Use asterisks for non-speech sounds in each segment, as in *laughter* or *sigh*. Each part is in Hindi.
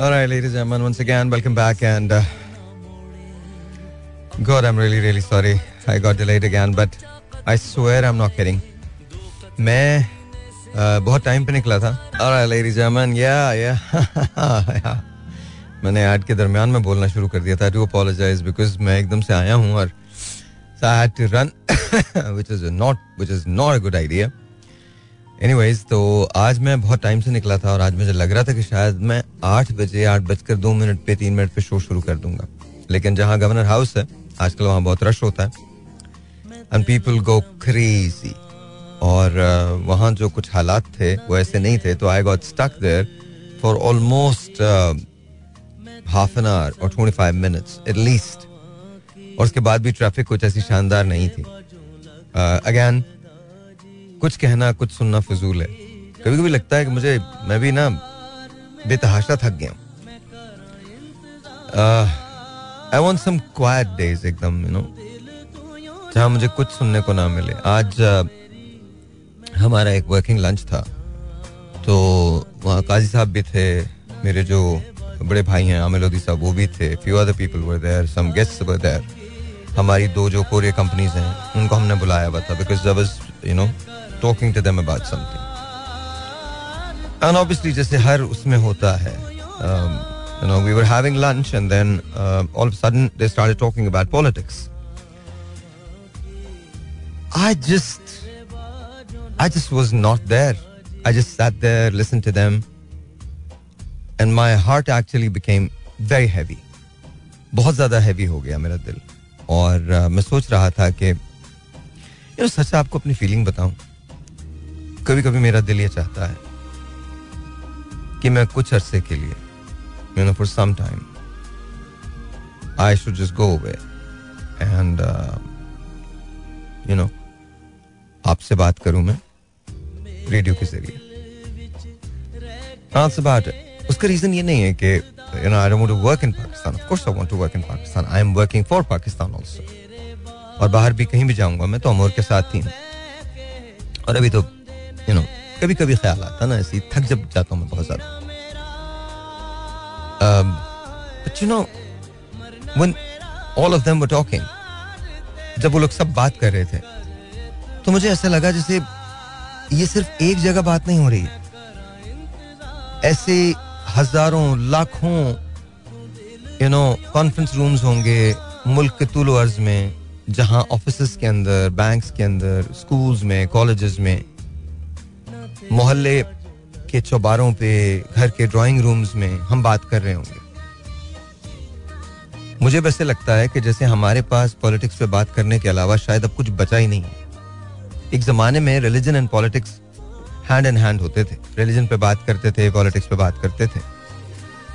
All right, ladies and gentlemen, once again, welcome back. And uh, God, I'm really, really sorry. I got delayed again, but I swear I'm not kidding. मैं uh, बहुत टाइम पे निकला था and gentlemen, yeah, yeah. yeah. मैंने ऐड के दरमियान में बोलना शुरू कर दिया था टू अपोलोजाइज बिकॉज़ मैं एकदम से आया हूँ और I had to run which is not which is not a good idea anyways तो आज मैं बहुत टाइम से निकला था और आज मुझे लग रहा था कि शायद मैं आठ बजे आठ बजकर दो मिनट पे तीन मिनट पे शो शुरू कर दूँगा। लेकिन जहाँ गवर्नर हाउस है आजकल वहाँ बहुत रश होता है। एंड पीपल गो क्रेजी और uh, वहाँ जो कुछ हालात थे वो ऐसे नहीं थे। तो I got stuck there for almost half an hour और twenty five minutes at least और उसके बाद भी ट्रैफ़िक कुछ ऐसी शानदार नहीं थी। अगैन uh, कुछ कहना, कुछ सुनना फजूल है। कभी कभी लगता है कि मुझे, मैं भी ना बेतहाशा थक गया I want some quiet days एकदम यू नो जहाँ मुझे कुछ सुनने को ना मिले। आज हमारा एक वर्किंग लंच था तो वहाँ काजी साहब भी थे, मेरे जो बड़े भाई हैं, आमिर लोधी साहब, वो भी थे few other people were there some guests were there हमारी दो जो कोरियर कंपनीज़ हैं, उनको हमने बुलाया हुआ था because you know talking to them about something and obviously जैसे हर उसमें होता है you know we were having lunch and then all of sudden they started talking about politics I just I just was not there. I just sat there, listened to them, and my heart actually became very heavy. बहुत ज़्यादा हैवी हो गया मेरा दिल और uh, मैं सोच रहा था कि यार सच आपको अपनी फीलिंग बताऊँ कभी कभी मेरा दिल ये चाहता है कि मैं कुछ अरसे के लिए you know for some time I should just go away and you know आपसे बात करूँ मैं रेडियो के ज़रिए। हाँ बात उसका रीजन ये नहीं है कि, you know, I don't want to work in Pakistan. Of course I want to work in Pakistan. I am working for Pakistan और बाहर भी कहीं भी जाऊँगा मैं तो अमोर के साथ हूँ। और अभी तो यू नो कभी कभी ख्याल आता ना, ऐसी थक जब जाता हूँ मैं बहुत ज़्यादा। You know all of them were talking, जब वो लोग सब बात कर रहे थे तो मुझे ऐसा लगा जैसे ये सिर्फ़ एक जगह बात नहीं हो रही है। ऐसे हज़ारों, लाखों यू नो कॉन्फ्रेंस रूम्स होंगे, मुल्क के तुल अर्ज़ में, जहाँ ऑफ़िस के अंदर बैंक्स के अंदर स्कूल्स में कॉलेजेस में मोहल्ले के चौबारों पे, घर के ड्राइंग रूम्स में हम बात कर रहे होंगे। मुझे वैसे लगता है कि जैसे हमारे पास पॉलिटिक्स पे बात करने के अलावा शायद अब कुछ बचा ही नहीं है। एक जमाने में religion and politics hand in hand होते थे। रिलीजन पे बात करते थे पॉलिटिक्स पे बात करते थे।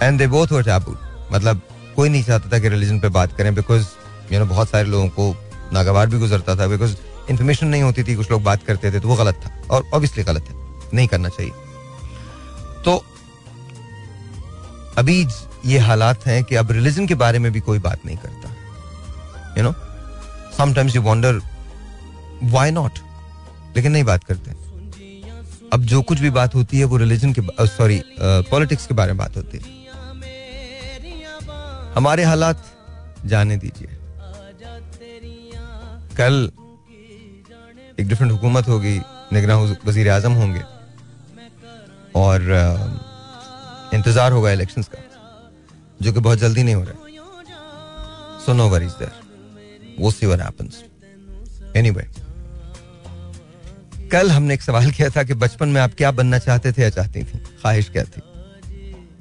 एंड दे बोथ टैबू मतलब कोई नहीं चाहता था कि रिलीजन पे बात करें बिकॉज़ यू नो बहुत सारे लोगों को नागवार भी गुजरता था बिकॉज़ इन्फॉर्मेशन नहीं होती थी, कुछ लोग बात करते थे तो वो गलत था। और ऑब्वियसली गलत है। नहीं करना चाहिए। तो अभी ये हालात हैं कि अब रिलीजन के बारे में भी कोई बात नहीं करता। You know sometimes you wonder why not लेकिन नहीं बात करते। अब जो कुछ भी बात होती है, वो रिलीजन के सॉरी पॉलिटिक्स के बारे में बात होती है। हमारे हालात जाने दीजिए। कल एक डिफरेंट हुकूमत होगी, निगरान वज़ीर आज़म होंगे। और इंतज़ार होगा इलेक्शन का, जो कि बहुत जल्दी नहीं हो रहा सो नो वरीज देयर वो सी व्हाट हैपेंस एनीवे कल हमने एक सवाल किया था कि बचपन में आप क्या बनना चाहते थे या चाहती थी? ख्वाहिश क्या थी?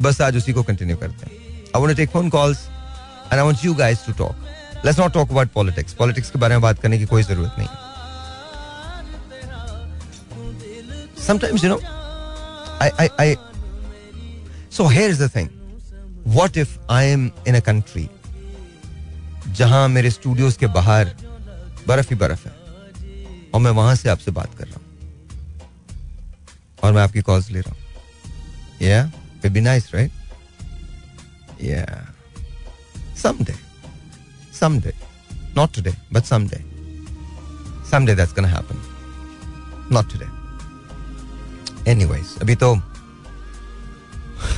बस आज उसी को कंटिन्यू करते हैं। I want take phone calls and I want you guys to talk let's not talk about politics politics के बारे में बात करने की कोई ज़रूरत नहीं sometimes you know I I I so here is the thing what if I am in a country जहाँ मेरे स्टूडियोज के बाहर बर्फ़ ही बर्फ़ है, और मैं वहाँ से आपसे बात कर रहा हूँ, और मैं आपकी कॉल्स ले रहा हूँ? या इट बी नाइस राइट या someday. Someday. Not today, but someday. Someday that's gonna happen. Not today. Anyways अभी तो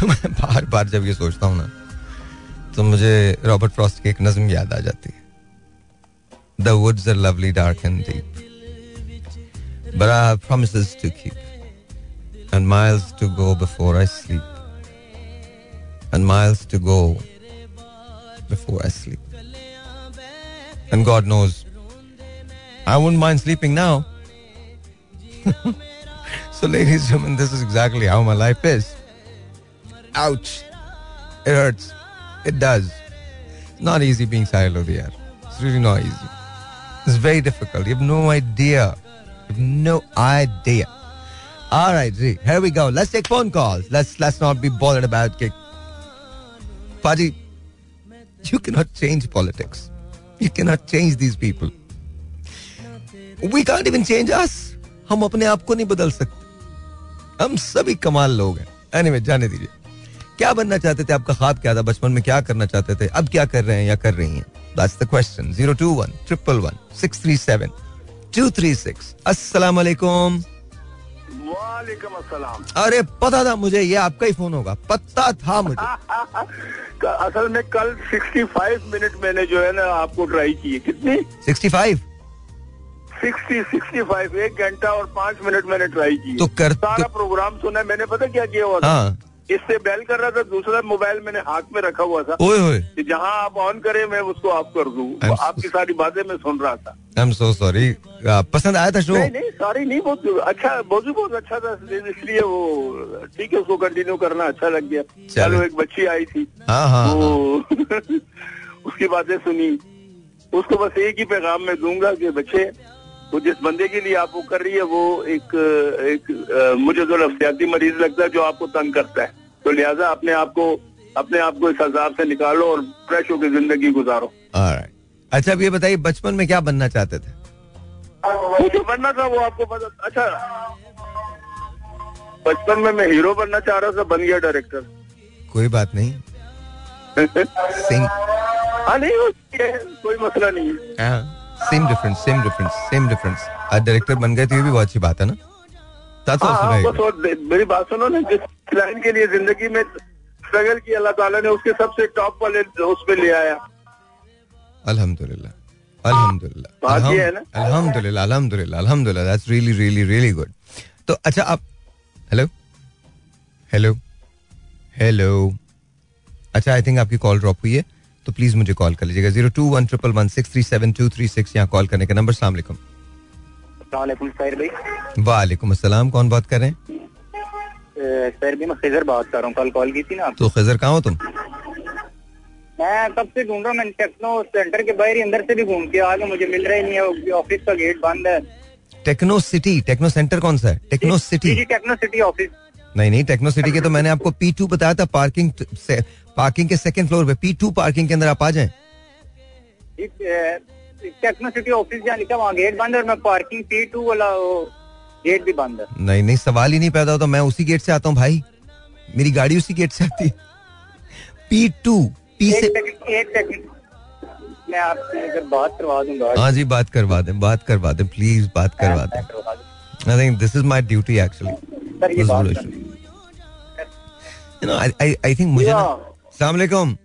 मैं बार बार जब ये सोचता हूँ ना तो मुझे रॉबर्ट फ्रॉस्ट की एक नज्म याद आ जाती है the woods are lovely dark and deep I have promises to keep and miles to go before I sleep and miles to go before I sleep. And God knows I wouldn't mind sleeping now. so, ladies and gentlemen, this is exactly how my life is. Ouch. It hurts. It does. It's not easy being Sahil of the air. It's really not easy. It's very difficult. You have no idea. You have no idea. All right, G, here we go. Let's take phone calls. Let's let's not be bothered about kick. Paji, you cannot change politics. You cannot change these people. We can't even change us. हम अपने आप को नहीं बदल सकते हम सभी कमाल लोग हैं। एनीवे anyway, जाने दीजिए। क्या बनना चाहते थे? आपका ख्वाब क्या था? बचपन में क्या करना चाहते थे? अब क्या कर रहे हैं या कर रही हैं? That's the question zero two one triple one six three seven two three six अस्सलाम वालेकुम अरे पता था मुझे ये आपका ही फ़ोन होगा। पता था मुझे। *laughs* असल में कल 65 मिनट मैंने जो है ना आपको ट्राई की कितनी? 65 60 65 एक घंटा और पाँच मिनट मैंने ट्राई की तो कर सारा तो, प्रोग्राम सुना मैंने पता क्या किया हुआ था? हाँ। इससे बेल कर रहा था दूसरा मोबाइल मैंने हाथ में रखा हुआ था ओए ओए। कि जहाँ आप ऑन करें मैं उसको ऑफ़ कर दूँ। तो so- आपकी सारी बातें मैं सुन रहा था। आई एम सो सॉरी पसंद आया था शो नहीं नहीं सारी नहीं बहुत अच्छा मौजू बहुत अच्छा था। इसलिए वो ठीक है उसको कंटिन्यू करना अच्छा लग गया। चलो। एक बच्ची आई थी। हाँ हाँ। *laughs* उसकी बातें सुनी। उसको बस एक ही पैगाम में दूँगा कि बच्चे वो जिस बंदे के लिए आप वो कर रही है वो एक एक मुझे जो नफ्सियाती मरीज़ लगता है जो आपको तंग करता है। तो लिहाजा अपने आप को अपने आप को इस अजाब से निकालो और फ्रेश होकर ज़िंदगी गुजारो. अच्छा अब ये बताइए बचपन में क्या बनना चाहते थे? वो जो बनना था वो आपको पता अच्छा। बचपन में मैं हीरो बनना चाह रहा था बन गया डायरेक्टर कोई बात नहीं। *laughs* सेम हाँ नहीं है, कोई मसला नहीं है। Same difference same difference same difference आज डायरेक्टर बन गए तो ये भी बहुत अच्छी बात है ना? हाँ, हाँ, बस और मेरी बात सुनो ना जिस लाइन के लिए ज़िंदगी में स्ट्रगल की अल्लाह ताला ने उसके सबसे टॉप वाले उस पे ले आया। अल्हम्दुलिल्लाह अल्हम्दुलिल्लाह है? अल्हम्दुलिल्लाह अल्हम्दुलिल्लाह अल्हम्दुलिल्लाह that's really really really good तो अच्छा आप हेलो हेलो हेलो अच्छा आई थिंक आपकी कॉल ड्रॉप हुई है। तो प्लीज़ मुझे कॉल कर लीजिएगा। Zero two one triple one six three seven two three six यहाँ कॉल करने का नंबर सलाम भाई। वालेकुम अस्सलाम। कौन बात कर रहे हैं? सर भी मैं खिजर बात कर रहा हूँ। कल कॉल की थी ना तो खजर कहाँ हो तुम? मैं कब से ढूंढ रहा हूँ मैंने टेक्नो सेंटर के बाहर ही अंदर से भी घूम के आगे मुझे मिल रहा ही नहीं है। ऑफ़िस का गेट बंद है। टेक्नो सिटी टेक्नो सेंटर कौन सा है? Techno city techno city office नहीं नहीं टेक्नो सिटी के तो मैंने आपको पी टू बताया था पार्किंग से पार्किंग के सेकंड फ्लोर पे पी टू पार्किंग के अंदर आप आ जाएँ? टेक्नो सिटी ऑफ़िस जहाँ लिखा वहाँ गेट बंद है और मैं पार्किंग पी टू वाला गेट भी बंद है। नहीं नहीं सवाल ही नहीं पैदा होता मैं उसी गेट से आता हूँ भाई। मेरी गाड़ी उसी गेट से आती है। पी टू पी से एक सेकंड मैं आपसे अगर बात करवा दूँगा। हाँ जी बात करवा दें बात करवा दें प्लीज़ बात करवा दें। I think this is my duty actually ये बात नो आई आई थिंक मुझे ना अस्सलाम वालेकुम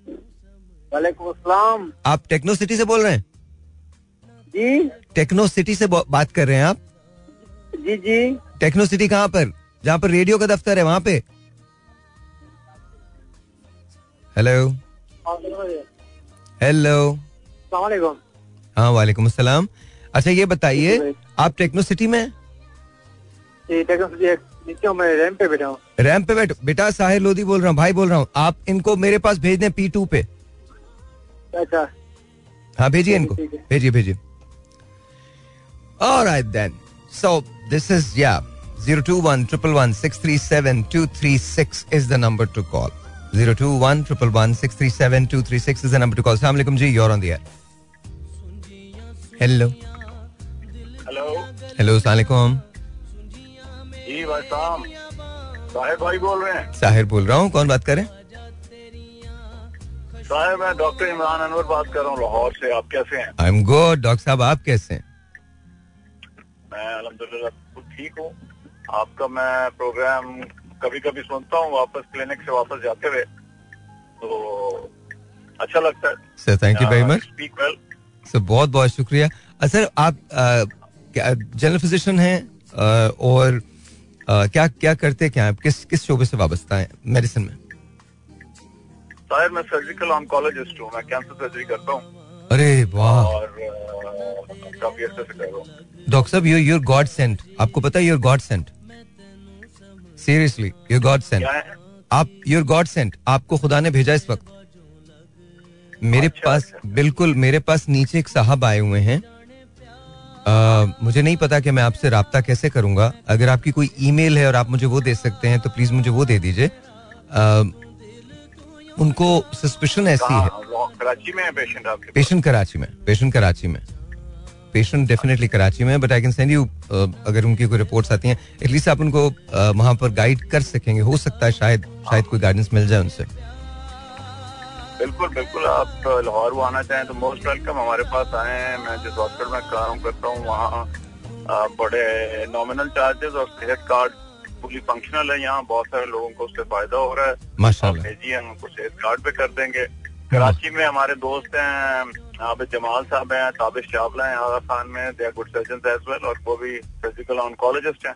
वालेकुम अस्सलाम आप टेक्नो सिटी से बोल रहे हैं? जी। टेक्नो सिटी से बात कर रहे हैं आप? जी जी। टेक्नो सिटी कहाँ पर? जहाँ पर रेडियो का दफ्तर है वहाँ पे। हेलो हेलो हाँ वालेकुम अस्सलाम। अच्छा ये बताइए आप टेक्नो सिटी में हैं? नीचे हूँ मैं रैम पे बैठा हूँ रैम पे बैठ बेटा साहिर लोधी बोल रहा हूँ भाई बोल रहा हूँ आप इनको मेरे पास भेज दें पी टू पे अच्छा हाँ भेजिए इनको ठीक है। भेजिए भेजिए Alright then. So this is yeah. Zero two one triple one six three seven two three six is the number to call. Zero two one triple one six three seven two three six is the number to call. Assalamu alaikum ji, you're on the air. Hello. Hello Hello, assalamualaikum. जी भाई साहब। साहेब भाई बोल रहे हैं। साहिर बोल रहा हूँ कौन बात करें साहेब मैं डॉक्टर इमरान अनवर बात कर रहा हूँ लाहौर से। आप कैसे हैं? आई एम गुड डॉक्टर साहब आप कैसे हैं? मैं अलहमदुल्ला ठीक हूँ। आपका मैं प्रोग्राम कभी कभी सुनता हूँ वापस क्लिनिक से वापस जाते हुए। तो अच्छा लगता है। Sir thank you very much speak well sir बहुत बहुत शुक्रिया। सर आप जनरल फिजिशियन हैं और अ, क्या क्या करते क्या? आप किस किस शोबे से वाबस्ता है? मेडिसिन में। शायर मैं सर्जिकल ऑन्कोलॉजिस्ट हूँ। मैं कैंसर सर्जरी करता हूँ। अरे वाह। डॉक्टर साहब यू योर गॉड सेंट आपको पता है your God sent seriously your God sent आप योर गॉड सेंट आपको खुदा ने भेजा इस वक्त। मेरे अच्छा, पास अच्छा। बिल्कुल मेरे पास नीचे एक साहब आए हुए हैं। मुझे नहीं पता कि मैं आपसे रबता कैसे करूँगा। अगर आपकी कोई ईमेल है और आप मुझे वो दे सकते हैं तो प्लीज़ मुझे वो दे दीजिए। उनको सस्पिशन ऐसी है। कराची में पेशेंट आपके पेशेंट कराची में पेशेंट कराची में। पेशेंट डेफिनेटली कराची में but I can send you अगर उनकी कोई रिपोर्ट्स आती हैं एटलीस्ट आप उनको uh, वहाँ पर गाइड कर सकेंगे। हो सकता है शायद शायद कोई गाइडेंस मिल जाए उनसे। बिल्कुल बिल्कुल। आप लाहौर वो आना चाहें तो मोस्ट वेलकम हमारे पास आए हैं। मैं जिस हॉस्पिटल में काम करता हूँ वहाँ बड़े नॉमिनल चार्जेस और सेहत कार्ड फुली फंक्शनल है यहाँ। बहुत सारे लोगों को उससे फ़ायदा हो रहा है। भेजिए हम उनको सेहत कार्ड पे कर देंगे। कराची में हमारे दोस्त हैं आबिद जमाल साहब हैं ताबिश चावला हैं आगा खान में। They are good surgeon as well और वो भी फ़िज़िकल ऑनकोलॉजिस्ट हैं।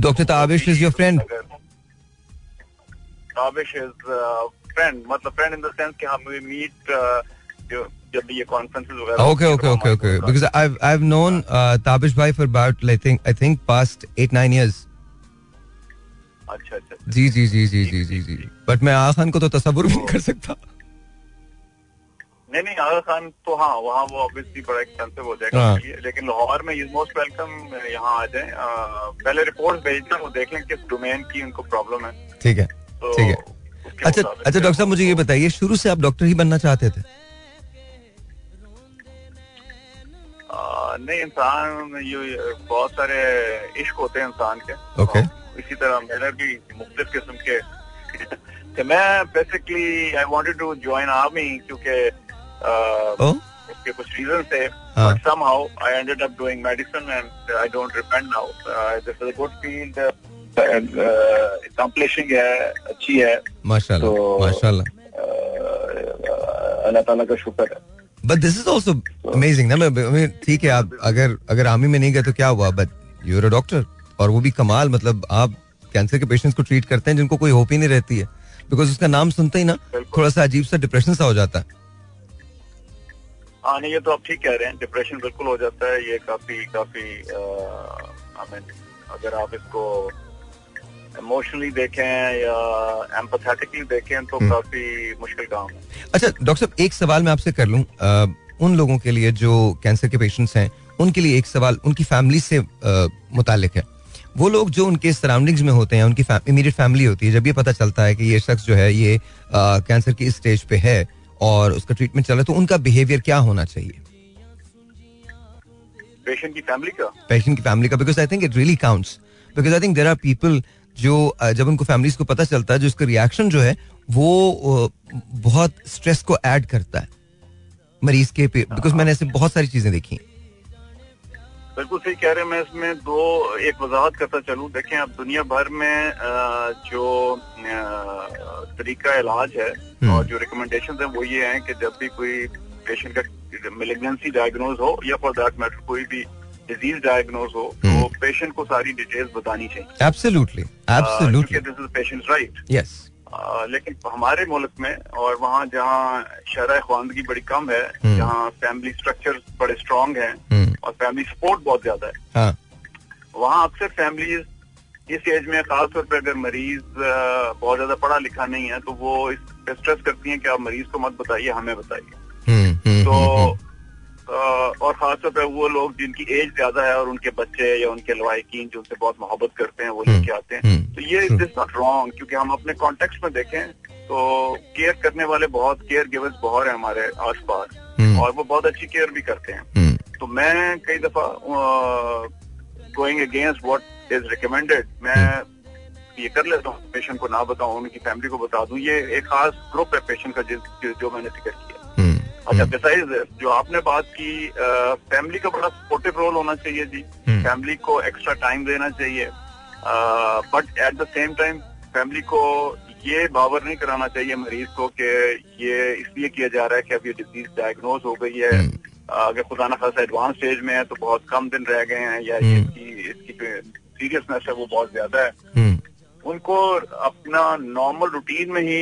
Doctor Tabish is your friend Tabish is friend मतलब फ्रेंड इन द सेंस कि हम वी मीट जो जब ये कॉन्फ्रेंसेस वगैरह okay okay okay okay because I I have known Tabish भाई for about I think I think past 8 9 years अच्छा अच्छा जी जी जी जी जी जी जी। बट मैं आगा खान को तो तस्वुर भी नहीं कर सकता। नहीं नहीं आगा खान तो हाँ वहाँ वो ऑब्वियसली बड़ा एक्सपेंसिव हो जाएगा हाँ। लेकिन लाहौर में इज़ मोस्ट वेलकम यहाँ आ जाए। पहले रिपोर्ट भेज दें वो देख लें किस डोमेन की उनको प्रॉब्लम है। ठीक है तो ठीक है। अच्छा अच्छा डॉक्टर साहब मुझे ये बताइए शुरू से आप डॉक्टर ही बनना चाहते थे नहीं इंसान ये बहुत सारे इश्क होते हैं इंसान के Okay. इसी तरह मेरे भी मुख्तलिफ़ किस्म के तो मैं basically I wanted to join army क्योंकि उसके कुछ रीजन थे। But somehow I ended up doing medicine and I don't repent now. Uh, this is a good field uh, uh, है अच्छी है। माशाल्लाह तो- माशाल्लाह। uh, अल्लाह ताला का शुक्र है। But this is also amazing ना मैं ठीक है आप अगर अगर आर्मी में नहीं गए तो क्या हुआ? बट अ डॉक्टर और वो भी कमाल मतलब आप कैंसर के पेशेंट्स को ट्रीट करते हैं जिनको कोई होप ही नहीं रहती है। बिकॉज़ उसका नाम सुनते ही ना थोड़ा सा अजीब सा डिप्रेशन सा हो जाता है। हाँ नहीं ये तो आप ठीक कह रहे हैं डिप्रेशन बिल्कुल हो जाता है ये काफ़ी काफ़ी आई मीन अगर आप इसको इमोशनली देखें या एम्पथेटिकली देखें तो हम्म। काफ़ी मुश्किल काम है। अच्छा डॉक्टर साहब एक सवाल मैं आपसे कर लूँ। उन लोगों के लिए जो कैंसर के पेशेंट्स हैं उनके लिए एक सवाल उनकी फैमिली से मुतालिक है। वो लोग जो उनके सराउंडिंग्स में होते हैं उनकी इमीडिएट फैमिली होती है जब ये पता चलता है कि ये शख्स जो है ये कैंसर की इस स्टेज पे है और उसका ट्रीटमेंट चल रहा है तो उनका बिहेवियर क्या होना चाहिए? पेशेंट की फैमिली का? पेशेंट की फैमिली का because I think it really counts because I think there are people जो जब उनको फैमिलीज़ को पता चलता है जो उसका रिएक्शन जो है वो बहुत स्ट्रेस को ऐड करता है। मरीज़ के पे बिकॉज़ मैंने ऐसे बहुत सारी चीज़ें देखी। बिल्कुल सही कह रहे हैं मैं इसमें दो एक वजाहत करता चलूँ। देखें अब दुनिया भर में जो तरीका इलाज है हम्म। और जो रिकमेंडेशन है वो ये हैं कि जब भी कोई पेशेंट का मिलेग्नेंसी डायग्नोज हो या फॉर दैट मैटर कोई भी डिज़ीज़ डायग्नोज हो तो। पेशेंट को सारी डिटेल्स बतानी चाहिए। Absolutely absolutely this is right yes लेकिन हमारे मुल्क में और वहाँ जहाँ शरह खानदगी बड़ी कम है हम्म। जहाँ फैमिली स्ट्रक्चर बड़े स्ट्रांग हैं हम्म और फैमिली सपोर्ट बहुत ज़्यादा है। हाँ। वहाँ अक्सर फैमिलीज़ इस एज में खासतौर पर अगर मरीज़ बहुत ज़्यादा पढ़ा लिखा नहीं है तो वो इस पे स्ट्रेस करती हैं कि आप मरीज़ को मत बताइए हमें बताइए। हम्म तो और खासतौर पर वो लोग जिनकी एज ज़्यादा है और उनके बच्चे या उनके लवाकिन जो उनसे बहुत मोहब्बत करते हैं वो हम्म, लेके आते हैं। हम्म, तो ये। दिस नॉट रॉन्ग क्योंकि हम अपने कॉन्टेक्स्ट में देखें तो केयर करने वाले बहुत केयर गिवर्स बहुत है हमारे आस पास हम्म, और वो बहुत अच्छी केयर भी करते हैं। तो मैं कई दफ़ा going against what is recommended मैं ये कर लेता हूँ पेशेंट को ना बताऊँ उनकी फैमिली को बता दूँ। ये एक खास ग्रुप है पेशेंट का जिस जो- मैंने ज़िक्र किया। अच्छा हम्म, बिसाइज जो आपने बात की फैमिली का बड़ा सपोर्टिव रोल होना चाहिए जी हम्म। फैमिली को एक्स्ट्रा टाइम देना चाहिए but at the same time family को ये बावर नहीं कराना चाहिए मरीज़ को कि ये इसलिए किया जा रहा है कि अब ये डिज़ीज़ डायग्नोज हो गई है हम्म। अगर खुदा ना खासा एडवांस स्टेज में है तो बहुत कम दिन रह गए हैं या हम्म। इसकी इसकी सीरियसनेस है वो बहुत ज़्यादा है हम्म, उनको अपना नॉर्मल रूटीन में ही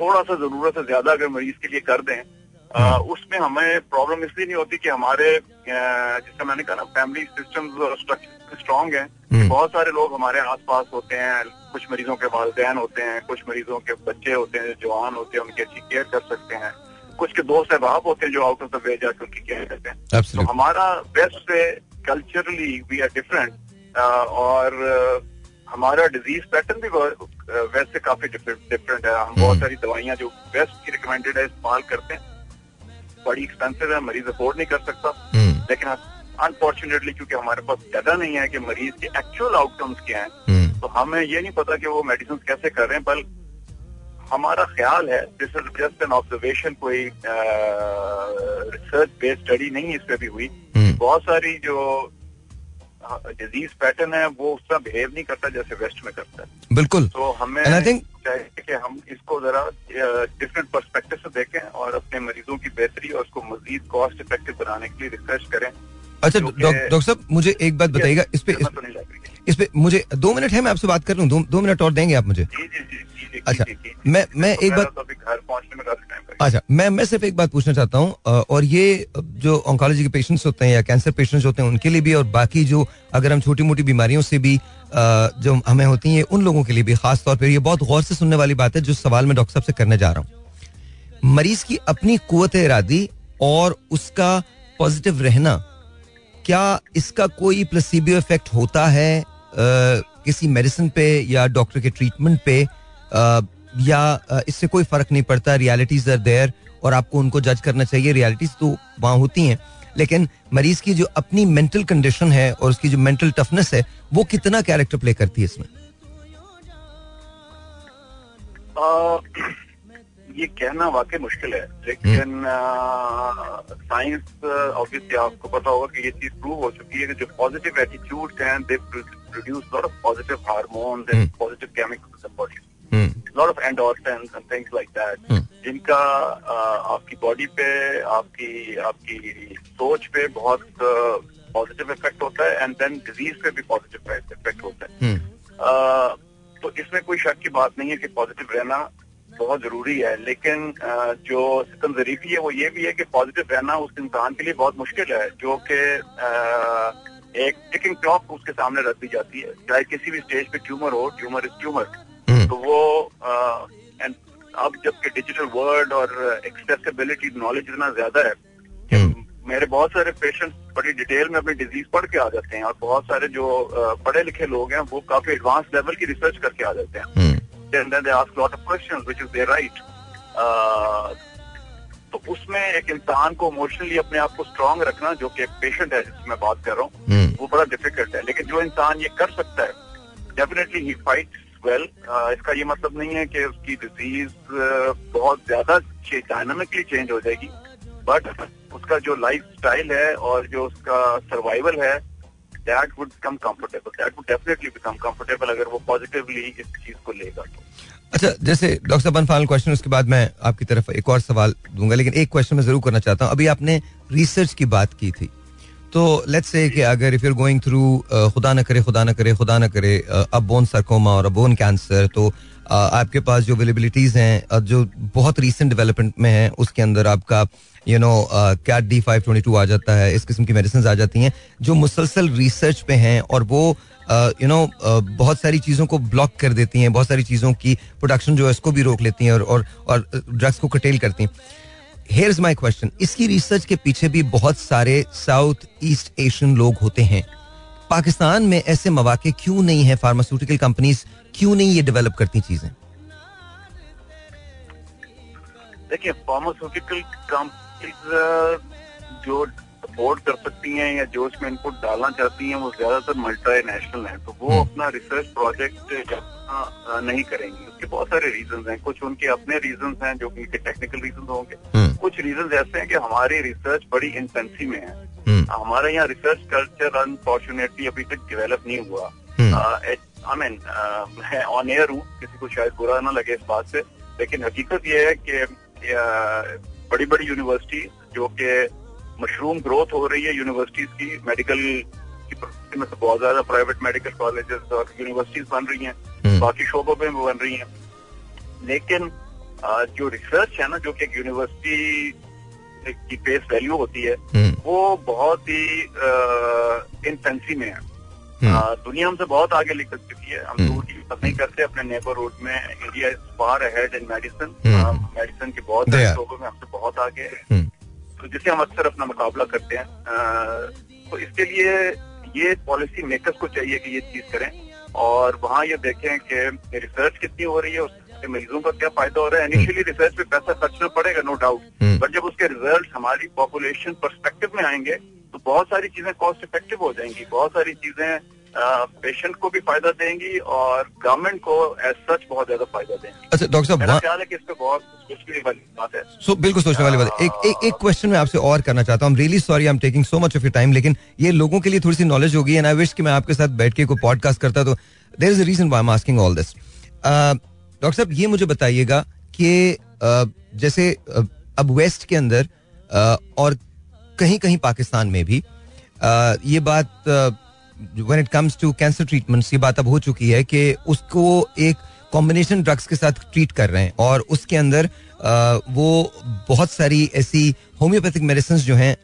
थोड़ा सा ज़रूरत से ज़्यादा अगर मरीज़ के लिए कर दें आ, हाँ। उसमें हमें प्रॉब्लम इसलिए नहीं होती कि हमारे आ, जैसे मैंने कहा ना फैमिली सिस्टम स्ट्रक्चर स्ट्रांग है। बहुत सारे लोग हमारे आसपास होते हैं कुछ मरीजों के वालदेन होते हैं कुछ मरीजों के बच्चे होते हैं जवान होते हैं उनकी अच्छी केयर कर सकते हैं कुछ के दोस्त अहबाब होते हैं जो आउट ऑफ़ द वे जाकर उनकी केयर करते हैं तो हमारा वेस्ट से कल्चरली वी आर डिफरेंट और हमारा डिज़ीज़ पैटर्न भी वेस्ट से काफ़ी डिफरेंट है हम बहुत हम्म। सारी दवाइयाँ जो वेस्ट की रिकमेंडेड है इस्तेमाल करते हैं बड़ी एक्सपेंसिव है मरीज़ अफोर्ड नहीं कर सकता। हम्म, लेकिन अनफॉर्चुनेटली क्योंकि हमारे पास डाटा नहीं है कि मरीज़ के एक्चुअल आउटकम्स क्या हैं हम्म, तो हमें ये नहीं पता कि वो मेडिसिन कैसे कर रहे हैं बल हमारा ख्याल है this is just an observation कोई रिसर्च बेस्ड स्टडी नहीं इस पर भी हुई। हम्म। बहुत सारी जो डिज़ीज़ पैटर्न है वो उस तरह बिहेव नहीं करता जैसे वेस्ट में करता है बिल्कुल तो हमें think- चाहिए कि हम इसको जरा डिफरेंट परस्पेक्टिव से देखें और अपने मरीजों की बेहतरी और उसको मजीद कॉस्ट इफ़ेक्टिव बनाने के लिए रिसर्च करें अच्छा डॉक्टर साहब मुझे एक बात बताइएगा इस पे इस, रही है। पे मुझे दो मिनट है मैं आपसे बात कर लूँ दो, दो मिनट और देंगे आप मुझे जी अच्छा। मैं- मैं एक बात- तो घर पहुँचने में अच्छा मैं मैं सिर्फ़ एक बात पूछना चाहता हूँ और ये जो ऑन्कोलॉजी के पेशेंट्स होते हैं या कैंसर पेशेंट्स होते हैं, उनके लिए भी और बाकी जो, अगर हम छोटी मोटी बीमारियों से भी जो हमें होती हैं उन लोगों के लिए भी खास तौर पर ये बहुत गौर से सुनने वाली बात है, जो सवाल मैं डॉक्टर साहब से करने जा रहा हूँ। मरीज़ की अपनी कुत इरादी और उसका पॉजिटिव रहना, क्या इसका कोई प्लेसिबो इफ़ेक्ट होता है किसी मेडिसिन पे या डॉक्टर के ट्रीटमेंट पे? या इससे कोई फ़र्क नहीं पड़ता रियलिटीज आर देयर और आपको उनको जज करना चाहिए रियलिटीज तो वहाँ होती हैं। लेकिन मरीज़ की जो अपनी मेंटल कंडीशन है और उसकी जो मेंटल टफनेस है वो कितना कैरेक्टर प्ले करती है इसमें? आ, ये कहना वाकई मुश्किल है लेकिन साइंस ऑब्वियसली आपको पता होगा कि ये चीज़ प्रूव हो चुकी है कि जो पॉजिटिव एटीट्यूड हैं they produce lot of positive hormones and positive chemicals in body hmm, lot of and things like that जिनका आपकी बॉडी पे आपकी आपकी सोच पे बहुत पॉजिटिव इफ़ेक्ट होता है एंड देन डिज़ीज़ पे भी पॉजिटिव इफ़ेक्ट होता है। हम्म, तो इसमें कोई शक की बात नहीं है कि पॉजिटिव रहना बहुत ज़रूरी है लेकिन जो सिस्टम जरीफी है वो ये भी है कि पॉजिटिव रहना उस इंसान के लिए बहुत मुश्किल है जो कि एक टिकिंग क्लॉक उसके सामने रख दी जाती है चाहे किसी भी स्टेज पे ट्यूमर हो ट्यूमर इज़ ट्यूमर तो वो and अब जबकि डिजिटल वर्ल्ड और एक्सेसिबिलिटी नॉलेज इतना ज़्यादा है कि हम्म। मेरे बहुत सारे पेशेंट्स बड़ी डिटेल में अपनी डिज़ीज़ पढ़ के आ जाते हैं और बहुत सारे जो पढ़े लिखे लोग हैं वो काफ़ी एडवांस लेवल की रिसर्च करके आ जाते हैं। हम्म, right. uh, तो उसमें एक इंसान को इमोशनली अपने आप को स्ट्रांग रखना जो कि एक पेशेंट है जिसकी मैं बात कर रहा हूँ हम्म, वो बड़ा डिफ़िकल्ट है। लेकिन जो इंसान ये कर सकता है डेफिनेटली ही फाइट वेल इसका ये मतलब नहीं है कि उसकी डिज़ीज़ बहुत ज़्यादा डायनामिकली चेंज हो जाएगी बट उसका जो लाइफ स्टाइल है और जो उसका सर्वाइवल है that would become comfortable that would definitely become comfortable अगर वो पॉजिटिवली इस चीज़ को लेगा तो। अच्छा जैसे डॉक्टर साहब फाइनल क्वेश्चन उसके बाद मैं आपकी तरफ़ एक और सवाल दूँगा, लेकिन एक क्वेश्चन मैं ज़रूर करना चाहता हूँ। अभी आपने रिसर्च की बात की थी। तो लेट्स से कि अगर इफ़ यूर गोइंग थ्रू खुदा न करे खुदा न करे खुदा न करे अब बोन सरकोमा और अब बोन कैंसर तो आपके पास जो अवेलेबिलिटीज हैं जो बहुत रीसेंट डेवलपमेंट में है उसके अंदर आपका you know cat D five twenty two आ जाता है इस किस्म की मेडिसिन आ जाती हैं जो मुसलसल रिसर्च पे हैं और वो यू नो बहुत सारी चीज़ों को ब्लॉक कर देती हैं बहुत सारी चीज़ों की प्रोडक्शन जो है इसको भी रोक लेती हैं और, और ड्रग्स को कटेल करती हैं। हेयर माई क्वेश्चन इसकी रिसर्च के पीछे भी बहुत सारे साउथ ईस्ट एशियन लोग होते हैं। पाकिस्तान में ऐसे मौके क्यों नहीं है? फार्मास्यूटिकल कंपनीज़ क्यों नहीं ये डेवलप करती चीज़ें? देखिए फार्मास्यूटिकल कंपनीज़ जो अफोर्ड कर सकती हैं या जो इसमें इनपुट डालना चाहती हैं वो ज़्यादातर मल्टी नेशनल हैं। तो वो हम्म। अपना रिसर्च प्रोजेक्ट नहीं करेंगी। उसके बहुत सारे रीजंस हैं। कुछ उनके अपने रीजंस हैं जो कि उनके टेक्निकल रीजंस होंगे। हम्म, कुछ रीजंस ऐसे हैं कि हमारी रिसर्च बड़ी इंटेंसी में है। हम्म, हमारे यहाँ रिसर्च कल्चर अनफॉर्चुनेटली अभी तक डेवलप नहीं हुआ। आई मीन मैं ऑन एयर हूँ किसी को शायद बुरा ना लगे इस बात से। लेकिन हकीकत ये है कि बड़ी बड़ी यूनिवर्सिटी जो कि मशरूम ग्रोथ हो रही है यूनिवर्सिटीज की मेडिकल की में तो बहुत ज़्यादा प्राइवेट मेडिकल कॉलेजेस और यूनिवर्सिटीज बन रही हैं। हम्म। बाकी शोबों में भी बन रही हैं। लेकिन जो रिसर्च है ना जो कि एक यूनिवर्सिटी की बेस वैल्यू होती है हम्म, वो बहुत ही इनफेंसी में है। हम्म, दुनिया हमसे बहुत आगे निकल चुकी है। हम। दूर की बात नहीं करते अपने नेबरहुड में India is far ahead in medicine. Medicine के बहुत. शोबों में हमसे बहुत आगे है। तो जिससे हम अक्सर अपना मुकाबला करते हैं तो इसके लिए ये पॉलिसी मेकर्स को चाहिए कि ये चीज़ करें और वहाँ ये देखें कि रिसर्च कितनी हो रही है उससे मरीजों का क्या फ़ायदा हो रहा है। इनिशियली रिसर्च पे पैसा खर्चना पड़ेगा नो डाउट हम्म। बट जब उसके रिज़ल्ट हमारी पॉपुलेशन परस्पेक्टिव में आएँगे तो बहुत सारी चीज़ें कॉस्ट इफ़ेक्टिव हो जाएँगी। बहुत सारी चीज़ें पेशेंट को भी फ़ायदा देंगी और गवर्नमेंट को एज सच बहुत ज़्यादा फ़ायदा देंगी। अच्छा डॉक्टर साहब मेरा ख्याल है कि इस पे बहुत सोचने वाली बात है। सो बिल्कुल सोचने वाली बात है। एक एक एक क्वेश्चन मैं आपसे और करना चाहता हूँ। Really sorry I am taking so much of your time लेकिन ये लोगों के लिए थोड़ी सी नॉलेज होगी एंड आई विश कि मैं आपके साथ बैठ के कोई पॉडकास्ट करता तो there is a reason why am asking all this doctor साहब ये मुझे बताइएगा कि uh, जैसे अब वेस्ट के अंदर uh, और कहीं कहीं पाकिस्तान में भी ये बात when it comes to cancer treatments ये बात अब हो चुकी है कि उसको एक कॉम्बिनेशन ड्रग्स के साथ ट्रीट कर रहे हैं और उसके अंदर अ, वो बहुत सारी ऐसी होम्योपैथिक मेडिसिन जो हैं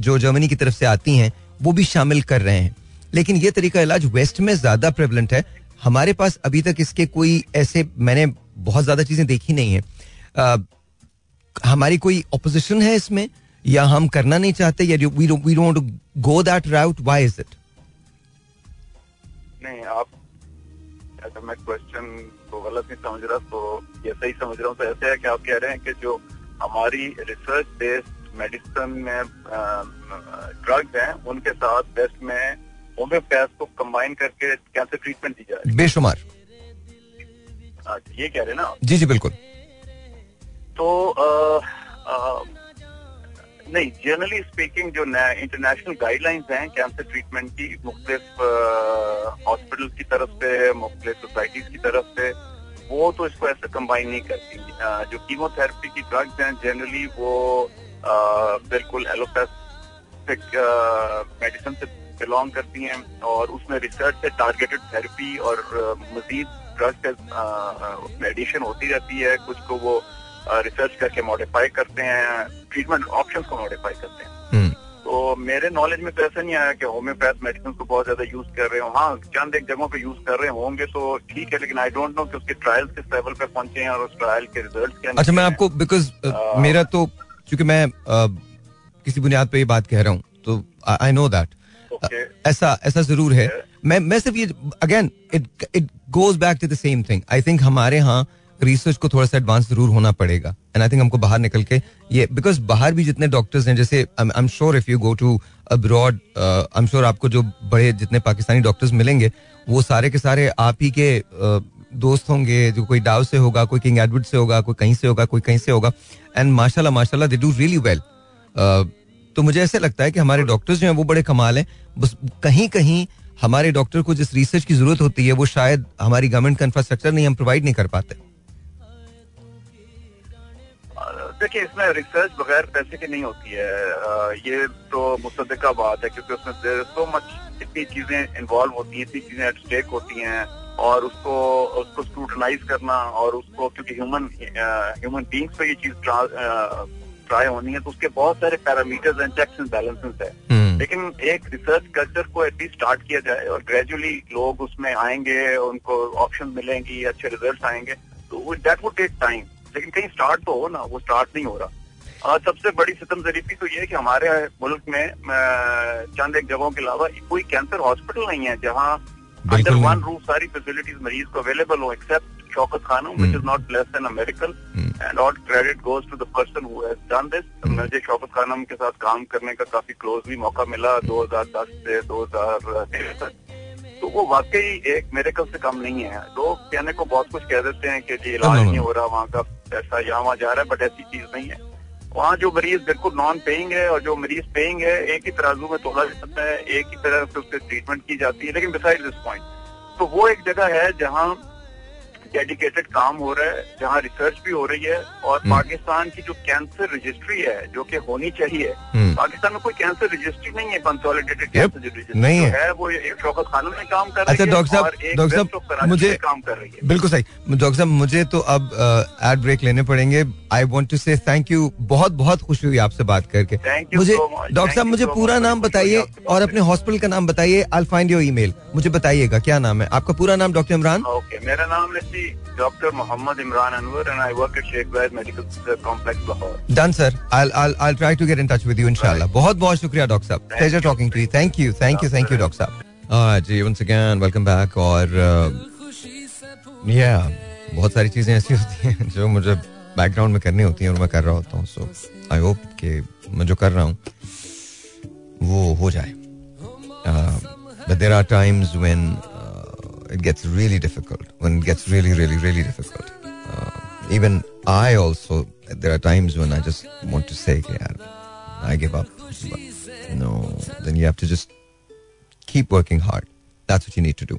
जो जर्मनी की तरफ़ से आती हैं वो भी शामिल कर रहे हैं। लेकिन ये तरीका इलाज वेस्ट में ज़्यादा प्रेवलेंट है। हमारे पास अभी तक इसके कोई ऐसे मैंने बहुत ज़्यादा चीज़ें देखी नहीं है। हमारी कोई अपोजिशन है इसमें? या हम करना नहीं चाहते? या we don't go that route why is it नहीं आप अगर मैं क्वेश्चन को गलत नहीं समझ रहा तो ये सही समझ रहा हूँ। तो ऐसे है कि आप कह रहे हैं कि जो हमारी रिसर्च बेस्ड मेडिसिन में ड्रग्स हैं उनके साथ बेस्ट में होम्योपैथ को कंबाइन करके कैंसर ट्रीटमेंट दी जा रही बेशुमार। है ये कह रहे हैं ना जी जी बिल्कुल। तो अ, अ, नहीं जनरली स्पीकिंग जो इंटरनेशनल गाइडलाइंस हैं कैंसर ट्रीटमेंट की, मुख्तलिफ़ हॉस्पिटल की तरफ़ से, मुख्तलिफ़ सोसाइटीज की तरफ़ से, वो तो इसको ऐसे कंबाइन नहीं करती। जो कीमोथेरेपी की ड्रग्स हैं जनरली वो बिल्कुल एलोपैथिक मेडिसिन से बिलोंग करती हैं और उसमें रिसर्च से टारगेटेड थेरेपी और मजीद ड्रग्स उसमें एडिशन होती रहती है। कुछ को वो रिसर्च करके मॉडिफाई करते हैं। ट्रीटमेंट ऑप्शंस को मॉडिफाई करते हैं। हम्म। तो मेरे नॉलेज में तो ऐसा नहीं आया कि होम्योपैथ मेडिसिन को बहुत ज़्यादा यूज़ कर रहे हो। हाँ चंद एक जगहों पे यूज़ कर रहे होंगे तो ठीक है लेकिन आई डोंट नो कि उसके ट्रायल्स किस लेवल पे पहुँचे हैं और उस ट्रायल के रिज़ल्ट क्या अच्छा मैं आपको बिकॉज़ मेरा तो क्योंकि मैं अ, किसी बुनियाद पे ये बात कह रहा हूँ तो आई नो दैट ऐसा ऐसा ज़रूर है। मैं मैं सिर्फ़ ये again it it goes back to the same thing I think हमारे यहाँ रिसर्च को थोड़ा सा एडवांस ज़रूर होना पड़ेगा। एंड आई थिंक हमको बाहर निकल के ये बिकॉज़ बाहर भी जितने डॉक्टर्स हैं जैसे I am sure if you go to abroad I am sure आपको जो बड़े जितने पाकिस्तानी डॉक्टर्स मिलेंगे वो सारे के सारे आप ही के अ, दोस्त होंगे जो कोई डाव से होगा कोई किंग एडवर्ड से होगा कोई कहीं से होगा कोई कहीं से होगा। एंड माशाल्लाह माशाल्लाह दे डू रियली वेल तो मुझे ऐसे लगता है कि हमारे डॉक्टर्स जो हैं वो बड़े कमाल हैं। बस कहीं कहीं हमारे डॉक्टर को जिस रिसर्च की ज़रूरत होती है वो शायद हमारी गवर्नमेंट का इंफ्रास्ट्रक्चर नहीं हम प्रोवाइड नहीं कर पाते। देखिए इसमें रिसर्च बगैर पैसे की नहीं होती है। ये तो मुसद्दका बात है क्योंकि उसमें सो मच इतनी चीज़ें इन्वॉल्व होती हैं इतनी चीज़ें एट स्टेक होती हैं और उसको उसको स्क्रूटनाइज करना और उसको क्योंकि ह्यूमन ह्यूमन बींग्स पे ये चीज़ ट्राई होनी है तो उसके बहुत सारे parameters and checks and balances है। लेकिन एक रिसर्च कल्चर को एटलीस्ट स्टार्ट किया जाए और ग्रेजुअली लोग उसमें आएँगे उनको ऑप्शन मिलेंगी अच्छे रिज़ल्ट आएँगे तो दैट वुड टेक टाइम लेकिन कहीं स्टार्ट तो हो ना वो स्टार्ट नहीं हो रहा। और सबसे बड़ी सितम जरीफी तो ये है कि हमारे मुल्क में चंद एक जगहों के अलावा कोई कैंसर हॉस्पिटल नहीं है जहाँ अंडर वन। रूफ सारी फैसिलिटीज़ मरीज़ को अवेलेबल हो except Shaukat Khanam which is not less than a medical hmm. And all credit goes to the person who has done this मुझे शौकत खानम के साथ काम करने का काफ़ी क्लोजली मौका मिला 2010 से 2013 तक। तो वो वाकई एक मेरेकल से कम नहीं है लोग कहने को बहुत कुछ कह देते हैं कि जी इलाज. नहीं हो रहा वहाँ का पैसा यहाँ वहाँ जा रहा है बट ऐसी चीज़ नहीं है वहाँ जो मरीज़ बिल्कुल नॉन पेइंग है और जो मरीज़ पेइंग है एक ही तराजू में तोला जाता है एक ही तरह से उससे ट्रीटमेंट की जाती है लेकिन बिसाइड दिस पॉइंट तो वो एक जगह है जहाँ डेडिकेटेड काम हो रहा है जहाँ रिसर्च भी हो रही है और हम्म। पाकिस्तान की जो कैंसर रजिस्ट्री है जो कि होनी चाहिए हम्म। पाकिस्तान में कोई कैंसर रजिस्ट्री नहीं है कंसोलिडेटेड कैंसर रजिस्ट्री नहीं है। है वो एक शौकत खानों में काम कर रही अच्छा, है डॉक्टर साहब- और एक डॉक्टर साहब, मुझे- काम कर रही है। बिल्कुल सही। डॉक्टर साहब मुझे तो अब एड ब्रेक लेने पड़ेंगे। I want to say thank you बहुत बहुत खुशी हुई आपसे बात करके। मुझे डॉक्टर साहब मुझे पूरा नाम बताइए और अपने हॉस्पिटल का नाम बताइए। आई फाइंड योर ईमेल मुझे बताइएगा क्या नाम है? आपका पूरा नाम डॉक्टर इमरान? ओके मेरा नाम है doctor Mohammad Imran Anwar and I work at Sheikh Zayed medical complex Lahore done sir I I try to get in touch with you इंशाल्लाह बहुत बहुत शुक्रिया डॉक्टर साहब. Thank pleasure you. Talking to you thank you thank you thank you doctor साहब. हाँ जी वंस अगेन वेलकम बैक और या बहुत सारी चीज़ें ऐसी होती हैं *laughs* जो मुझे बैकग्राउंड में करनी होती हैं और मैं कर रहा होता हूँ सो आई होप कि मैं जो कर रहा हूँ वो हो जाए. But there are times when uh, it gets really difficult when it gets really really really difficult uh, even i also there are times when i just want to say yeah, i give up but no then you have to just keep working hard that's what you need to do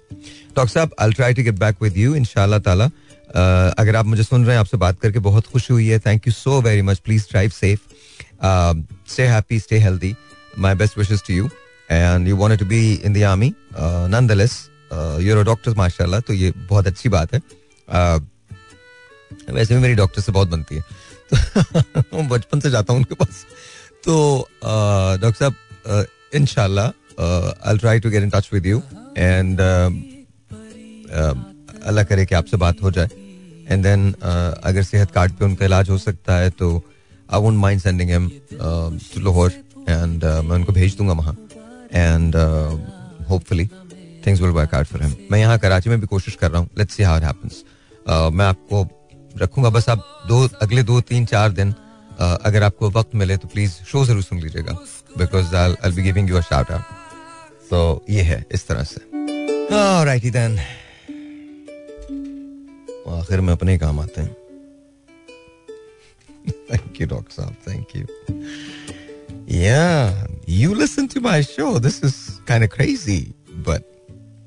doctor साहब i'll try to get back with you inshallah taala uh, अगर आप मुझे सुन रहे हैं आपसे बात करके बहुत खुशी हुई है thank you so very much please drive safe stay happy stay healthy my best wishes to you and you wanted to be in the army uh, nonetheless uh, you're a doctor माशाल्लाह तो ये बहुत अच्छी बात है। Uh, वैसे भी मेरी डॉक्टर से बहुत बनती है। तो *laughs* बचपन से जाता हूँ उनके पास। तो डॉक्टर साहब इनशाला I try to get in touch with you and अल्लाह करे कि आपसे बात हो जाए। एंड देन अगर सेहत कार्ड पे उनका इलाज हो सकता है तो I won't mind sending him to Lahore and मैं उनको भेज दूँगा वहाँ। And hopefully things will work out for him मैं यहाँ कराची में भी कोशिश कर रहा हूँ। Let's see how it happens मैं आपको रखूँगा। बस आप दो अगले दो तीन चार दिन uh, अगर आपको वक्त मिले तो प्लीज़ शो ज़रूर सुन लीजिएगा। Because I be giving you a shout out तो ये है इस तरह से। राइटी देन आखिर में अपने काम आते हैं। थैंक यू डॉक्टर साहब. Thank you Yeah, you listen to my show. This is kind of crazy, but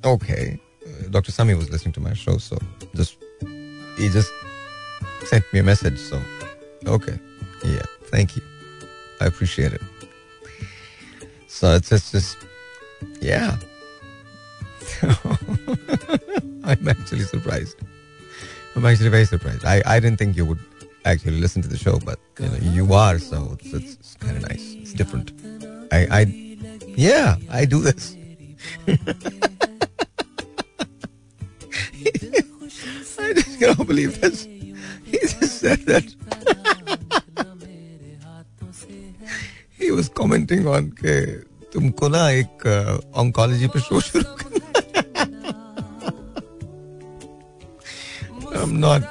okay. Uh, Dr. Sami was listening to my show, so just he just sent me a message. So okay, yeah, thank you. I appreciate it. So it's just, just yeah. *laughs* I'm actually surprised. I'm actually very surprised. I, I didn't think you would actually listen to the show, but you know you are, so it's, it's, it's kind of nice. It's different. I I yeah, I do this. *laughs* I just *laughs* cannot believe this. He just said that. *laughs* he was commenting on के तुमको ना एक ऑन्कोलॉजी पे शो शुरू करना *laughs* I'm not.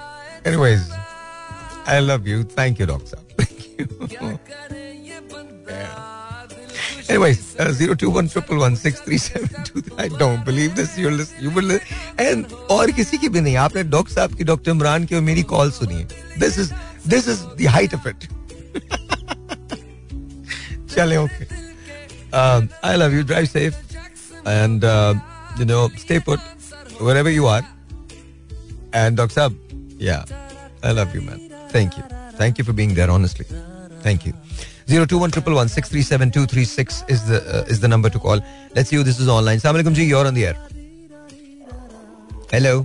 Anyways, I love you. Thank you, doctor. Thank you. yeah. three seven two. I don't believe this. You're listening. You will. And और किसी की भी नहीं आपने डॉक्टर साहब की डॉक्टर इमरान की और मेरी कॉल सुनी है this is this is the height of it चले okay I love you drive safe and you know stay put wherever you are and Dr. Saab, yeah, I love you, man. Thank you. Thank you for being there, honestly. Thank you. 021 637 is the uh, is the number to call. Let's see who this is online. Assalamu alaikum ji, you're on the air. Hello.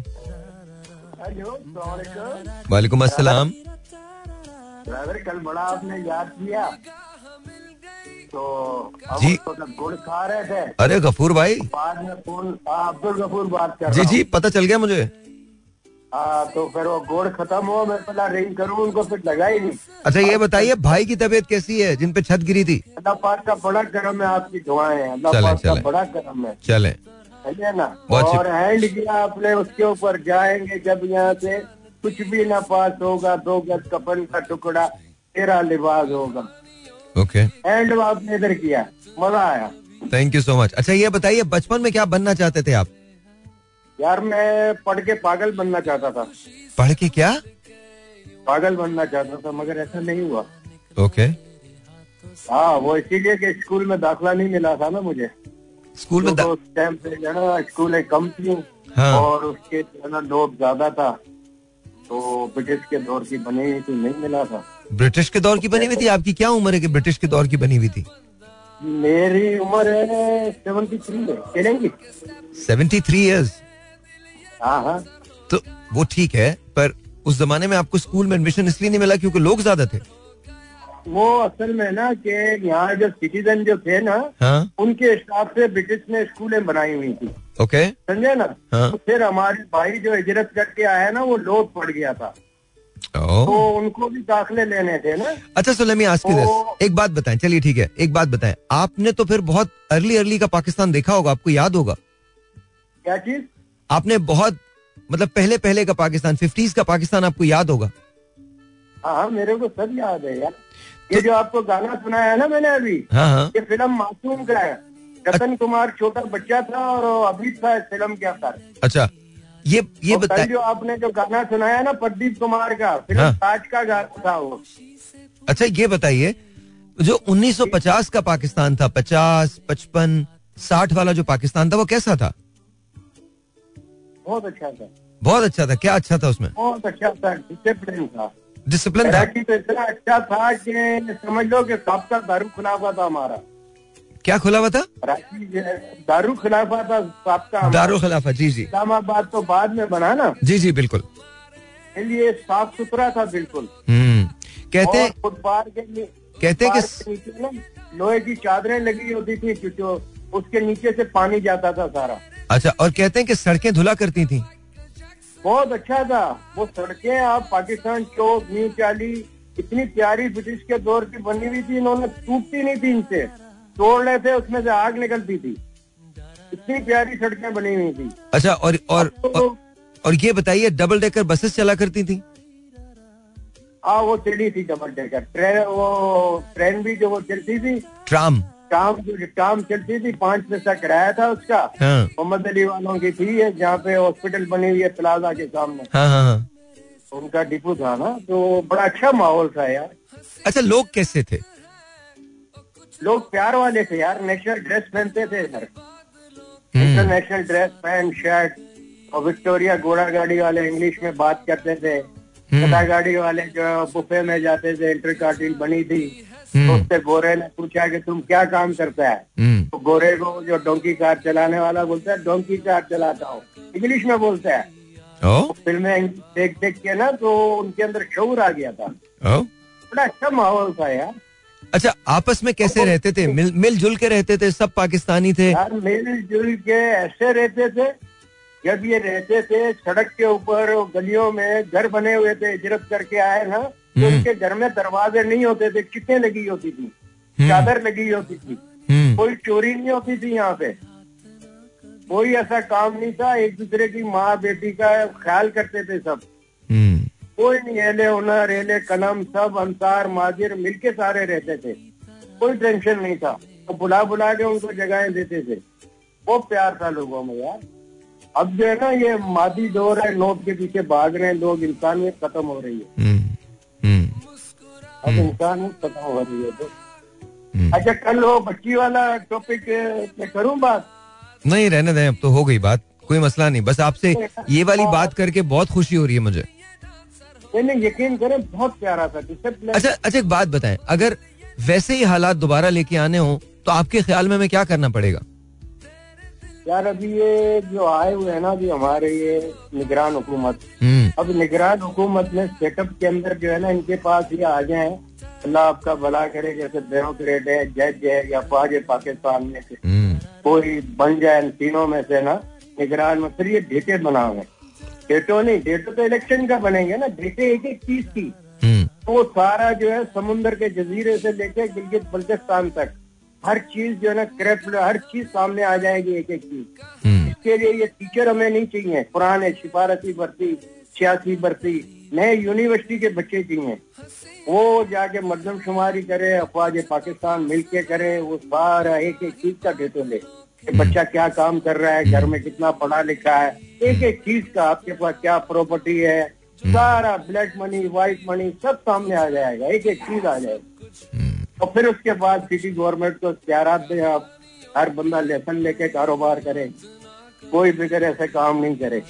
वालेकुम अस्सलाम ड्राइवर कल बड़ा आपने याद किया तो अब जी। तो गुड़ खा रहे थे अरे गफूर भाई बाद में हाँ, अब्दुल गफूर बात कर जी जी हूँ। पता चल गया मुझे हाँ तो फिर वो गोड़ खत्म हुआ मैं पहला रिंग करूँ उनको फिर लगा ही नहीं। अच्छा ये बताइए भाई की तबीयत कैसी है जिन पे छत गिरी थी? अल्लाह पाक का बड़ा करम है आपकी दुआएँ हैं। अल्लाह पाक का बड़ा करम है। चले। समझे ना? और हैंड किया आपने उसके ऊपर जाएँगे जब यहाँ से कुछ भी ना पास होगा दो गज कपन का टुकड़ा तेरा लिबास होगा। ओके। हैंड आपने इधर किया मज़ा आया। थैंक यू सो मच अच्छा ये बताइए बचपन में क्या बनना चाहते थे आप? यार मैं पढ़ के पागल बनना चाहता था। पढ़ के क्या? पागल बनना चाहता था मगर ऐसा नहीं हुआ। ओके हाँ वो इसीलिए कि स्कूल में दाखला नहीं मिला था ना मुझे। स्कूल में तो उस टाइम पे जो है ना कम थी हाँ। और उसके जो है ना लोड ज़्यादा था। तो ब्रिटिश के दौर की बनी हुई थी नहीं मिला था। ब्रिटिश के दौर की बनी हुई थी? आपकी क्या उम्र है कि ब्रिटिश के दौर की बनी हुई थी? मेरी उम्र है सेवेंटी थ्री है सेवेंटी थ्री ईयर्स तो वो ठीक है पर उस जमाने में आपको स्कूल में एडमिशन इसलिए नहीं मिला क्योंकि लोग ज़्यादा थे। वो असल में ना कि यहाँ जो सिटीजन जो थे ना हाँ। उनके हिसाब से ब्रिटिश ने स्कूलें बनाई हुई थी। ओके समझे ना? हाँ। तो फिर हमारे भाई जो हिजरत करके आया ना वो लोड पड़ गया था। ओ तो उनको भी दाखिले लेने थे ना। अच्छा so let me ask this तो- एक बात बताएँ चलिए ठीक है एक बात बताएँ। आपने तो फिर बहुत अर्ली अर्ली का पाकिस्तान देखा होगा आपको याद होगा? क्या चीज़? आपने बहुत मतलब पहले पहले का पाकिस्तान फिफ्टीज का पाकिस्तान आपको याद होगा। हाँ हाँ मेरे को सब याद है यार। ये जो आपको गाना सुनाया है ना मैंने अभी हाँ हाँ। ये फ़िल्म मासूम का है। रतन कुमार छोटा बच्चा था और अभी था इस फ़िल्म के अंदर अच्छा ये ये कल बताएँ जो आपने जो गाना सुनाया ना प्रदीप कुमार का फ़िल्म हाँ। ताज का गाना था वो। अच्छा ये बताइए जो 1950 का पाकिस्तान था 50 55 60 वाला जो पाकिस्तान था वो कैसा था? बहुत अच्छा था। बहुत अच्छा था। क्या अच्छा था उसमें? बहुत अच्छा था। डिसिप्लिन था। डिसिप्लिन था? तो इतना अच्छा था कि समझ लो कि सबका दारू खुलाफा था हमारा। क्या खुला हुआ था? दारू खुलाफा था सबका। दारुल खिलाफा जी जी। इस्लामाबाद तो बाद में बना ना। जी जी बिल्कुल। इसलिए साफ़ सुथरा था बिल्कुल। हम्म। कहते फुटपाथ के लिए कहते कि लोहे की चादरें लगी होती थी जो उसके नीचे से पानी जाता था सारा। अच्छा और कहते हैं कि सड़कें धुला करती थी। बहुत अच्छा था। वो सड़कें आप पाकिस्तान चौक न्यू चाली इतनी प्यारी ब्रिटिश के दौर की बनी हुई थी इन्होंने टूटती नहीं थी इनसे। तोड़ रहे थे उसमें से आग निकलती थी। इतनी प्यारी सड़कें बनी हुई थी। अच्छा और और तो और, और ये बताइए डबल डेकर बसेस चला करती थी? हाँ वो चली थी डबल डेकर ट्रेन वो ट्रेन भी जो वो चलती थी। ट्राम। काम काम चलती थी पाँच पैसा किराया था उसका। हाँ। मोहम्मद अली वालों की थी जहाँ पे हॉस्पिटल बनी हुई है प्लाजा के सामने। हाँ हाँ हाँ। उनका डिपो था ना तो बड़ा अच्छा माहौल था यार। अच्छा लोग कैसे थे? लोग प्यार वाले थे यार नेशनल ड्रेस पहनते थे सर हम्म। इंटरनेशनल ड्रेस पैंट शर्ट और विक्टोरिया घोड़ा गाड़ी वाले इंग्लिश में बात करते थे। हम्म। गाड़ी वाले जो बुफे में जाते थे इंटर बनी थी। तो हम्म। उससे गोरे ने पूछा कि तुम क्या काम करता है? हम्म। तो गोरे को जो डोंकी कार चलाने वाला बोलता है डोंकी कार चलाता हूँ। इंग्लिश में बोलता है। ओ? फ़िल्में देख देख के ना तो उनके अंदर शौर आ गया था। बड़ा अच्छा माहौल था यार। अच्छा आपस में कैसे रहते थे? मिल मिलजुल के रहते थे? सब पाकिस्तानी थे? यार मिलजुल के ऐसे रहते थे जब ये रहते थे सड़क के ऊपर गलियों में घर बने हुए थे हिजरत करके आए ना तो। उनके घर में दरवाजे नहीं होते थे किटें लगी होती थी? हम्म। चादर लगी होती थी। हम्म। कोई चोरी नहीं होती थी यहाँ पे। कोई ऐसा काम नहीं था एक दूसरे की माँ बेटी का ख्याल करते थे सब। कोई नहीं एले हुनर एले कलम सब अंसार माजिर मिलके सारे रहते थे। कोई टेंशन नहीं था। तो बुला बुला के उनको जगहें देते थे। वो प्यार था लोगों में यार। अब जो है ना ये मादी दौर है नोट के पीछे भाग रहे हैं लोग इंसानियत खत्म हो रही है। अब इंसानियत खत्म हो रही है तो। हम्म। अच्छा कल वो बच्ची वाला टॉपिक पे करूँ बात? नहीं रहने दें अब तो हो गई बात कोई मसला नहीं। बस आपसे ये वाली बात करके बहुत खुशी हो रही है मुझे। नहीं यकीन करें बहुत प्यारा था डिसिप्लिन अच्छा अच्छा एक बात बताएँ अगर वैसे ही हालात दोबारा लेके आने हो तो आपके ख्याल में हमें क्या करना पड़ेगा? यार अभी ये जो आए हुए हैं ना अभी हमारे ये निगरान हुकूमत। हम्म। अब निगरान हुकूमत में सेटअप के अंदर जो है ना इनके पास ये आ जाए अल्लाह आपका भला करे जैसे ब्यूरोक्रेट है जज है या फौज है पाकिस्तान में से। हम्म। कोई बन जाए इन तीनों में से ना निगरान में फिर ये डेटे बनावे डेटो नहीं डेटो तो इलेक्शन का बनेंगे ना डेटे एक एक चीज़ की। हम्म। तो वो सारा जो है समुन्द्र के जजीरे से लेके गिलगित बल्तिस्तान तक। हर चीज़ जो है ना क्रैप्ट हर चीज़ सामने आ जाएगी एक एक चीज़। हम्म। इसके लिए ये टीचर हमें नहीं चाहिए। पुराने सिफारती भर्ती छियासी भर्ती नए यूनिवर्सिटी के बच्चे चाहिए। वो जाके मरदम शुमारी करे अफवाज पाकिस्तान मिलके करे वो सारा एक एक चीज़ का डेटो ले। कि बच्चा क्या काम कर रहा है घर में कितना पढ़ा लिखा है एक एक चीज़ का आपके पास क्या प्रॉपर्टी है सारा ब्लैक मनी व्हाइट मनी सब सामने आ जाएगा एक एक चीज़ आ जाएगी। और फिर उसके बाद सिटी गवर्नमेंट को इख्तियार दें आप हर बंदा लेसन लेके कारोबार करे। कोई फ़िक्र ऐसे काम नहीं करे।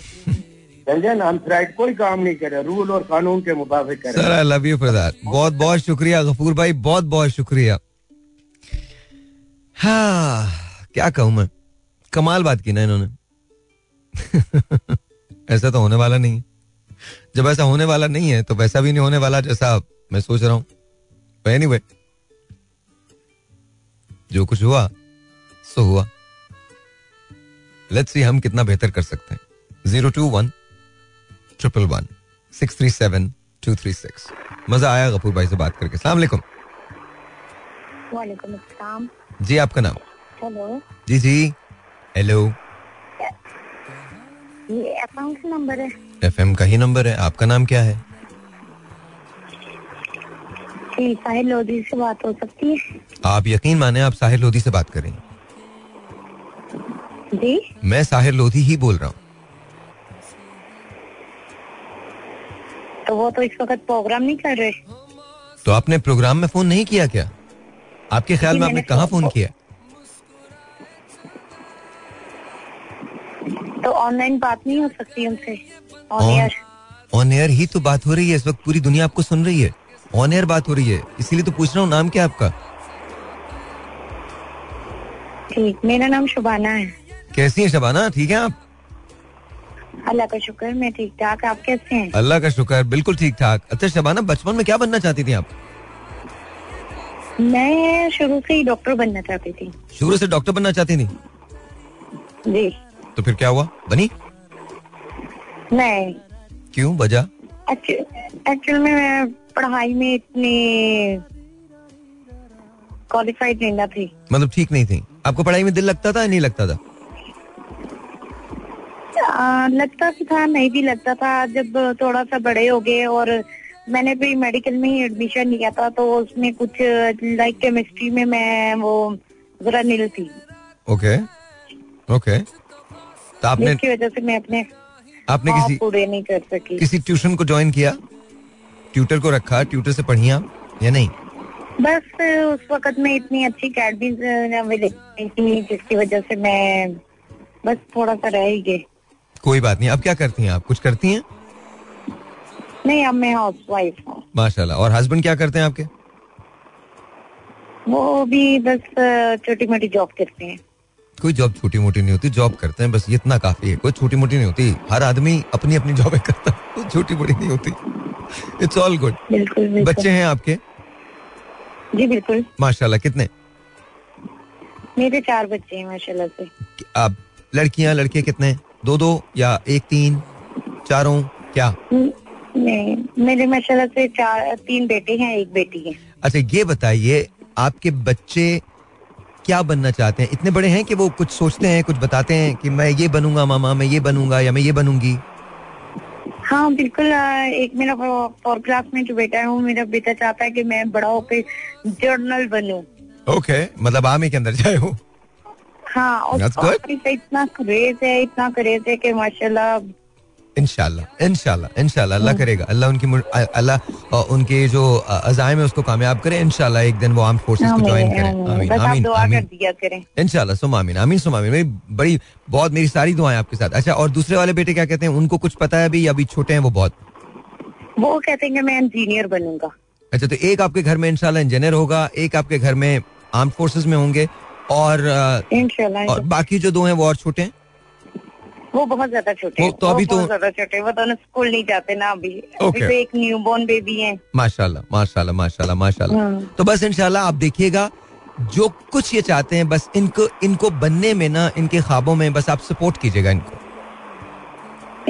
समझे ना? अनथराइट कोई काम नहीं करे। रूल और कानून के मुताबिक करे। Sir I love you for बहुत बहुत शुक्रिया, गफूर भाई। बहुत बहुत शुक्रिया। हाँ क्या कहूँ मैं? कमाल बात की ना इन्होंने। *laughs* ऐसा तो होने वाला नहीं जब ऐसा होने वाला नहीं है तो वैसा भी नहीं होने वाला जैसा मैं सोच रहा हूँ। हूँ एनीवे जो कुछ हुआ सो हुआ। लेट्स सी हम कितना बेहतर कर सकते हैं। Zero two one triple one six three seven two three six मज़ा आया गफूर भाई से बात करके। सलाम वालेकुम। जी आपका नाम? हेलो। जी जी। हेलो। ये है। एफएम का ही नंबर है। आपका नाम क्या है? जी साहिल लोधी से बात हो सकती है? आप यकीन माने आप साहिर लोधी से बात कर। रही जी? मैं साहिर लोधी ही बोल रहा हूँ। तो वो तो इस वक्त प्रोग्राम नहीं कर रहे। तो आपने प्रोग्राम में फ़ोन नहीं किया क्या? आपके ख्याल में आपने कहा फोन- फ़ोन किया? तो ऑनलाइन बात नहीं हो सकती उनसे? ऑन एयर ऑन एयर ही तो बात हो रही है इस वक्त पूरी दुनिया आपको सुन रही है। ऑन एयर बात हो रही है। इसीलिए तो पूछ रहा हूँ नाम क्या आपका? ठीक मेरा नाम शुबाना है। कैसी है शबाना? ठीक है आप? अल्लाह का शुक्र मैं ठीक ठाक। आप कैसे हैं? अल्लाह का शुक्र बिल्कुल ठीक ठाक। अच्छा शबाना बचपन में क्या बनना चाहती थी आप? मैं शुरू से ही डॉक्टर बनना चाहती थी। शुरू से डॉक्टर बनना चाहती थी? जी। तो फिर क्या हुआ? बनी? नहीं। क्यों? वजह? एक्चुअल में मैं पढ़ाई में इतनी क्वालिफाइड नहीं ना थी। मतलब ठीक नहीं थी। आपको पढ़ाई में दिल लगता था या नहीं लगता था? आ, लगता भी था नहीं भी लगता था। जब थोड़ा सा बड़े हो गए और मैंने भी मेडिकल में ही एडमिशन लिया था तो उसमें कुछ लाइक केमिस्ट्री में मैं वो जरा नील थी। ओके ओके तो आपने जिसकी वजह से मैं अपने आपने किसी पूरे नहीं कर सकी। किसी ट्यूशन को ज्वाइन किया? ट्यूटर को रखा? ट्यूटर से पढ़ी आप या नहीं? बस उस वक्त में इतनी अच्छी अकेडमी थी जिसकी वजह से मैं बस थोड़ा सा रह ही गए कोई बात नहीं। अब क्या करती हैं आप? कुछ करती हैं? नहीं अब मैं हाउस वाइफ हूँ। माशाल्लाह। और हस्बैंड क्या करते हैं आपके? वो भी बस छोटी मोटी जॉब करते हैं। कोई जॉब छोटी मोटी नहीं होती जॉब करते हैं बस ये इतना काफ़ी है कोई छोटी मोटी नहीं होती। हर आदमी अपनी अपनी जॉब करता है कोई छोटी मोटी नहीं होती। इट्स ऑल गुड बच्चे हैं आपके? जी बिल्कुल। माशाल्लाह कितने? मेरे चार बच्चे हैं माशाल्लाह से। आप लड़कियाँ लड़के कितने दो दो या एक तीन चारों? क्या? हम्म, नहीं मेरे माशाल्लाह से चार तीन बेटे हैं एक बेटी है। अच्छा ये बताइए आपके बच्चे क्या बनना चाहते हैं? इतने बड़े हैं कि वो कुछ सोचते हैं कुछ बताते हैं कि मैं ये बनूँगा मामा मैं ये बनूँगा या मैं ये बनूँगी। हाँ बिल्कुल एक मेरा फोर क्लास में जो बेटा है वो मेरा बेटा चाहता है कि मैं बड़ा होकर जर्नल बनूं। ओके मतलब आर्मी के अंदर जाए हो हाँ और इतना क्रेज है इतना क्रेज है कि माशाल्लाह इनशाला इनशाला इनशाला अल्लाह करेगा। अल्लाह उनकी अल्लाह उनके जो अजायम है उसको कामयाब करे इनशाला एक दिन वो आर्म फोर्सेस को ज्वाइन करें। आमीन। आमीन आमीन इनशाला सुम आमीन आमीन सुम आमीन। मेरी बड़ी बहुत मेरी सारी दुआएँ आपके साथ। अच्छा और दूसरे वाले बेटे क्या कहते हैं? उनको कुछ पता है अभी अभी छोटे हैं वो बहुत? वो कहते हैं मैं इंजीनियर बनूँगा। अच्छा तो एक आपके घर में इनशाला इंजीनियर होगा एक आपके घर में आर्म फोर्सेस में होंगे और और बाकी जो दो हैं वो और छोटे हैं? वो बहुत ज़्यादा छोटे वो तो अभी तो- बहुत ज़्यादा छोटे वो दोनों स्कूल नहीं जाते ना अभी। अभी. तो एक न्यूबॉर्न बेबी है। माशाल्लाह माशाल्लाह माशाल्लाह माशाल्लाह। हाँ। तो बस इंशाल्लाह आप देखिएगा जो कुछ ये चाहते हैं बस इनको इनको बनने में ना इनके ख्वाबों में बस आप सपोर्ट कीजिएगा इनको।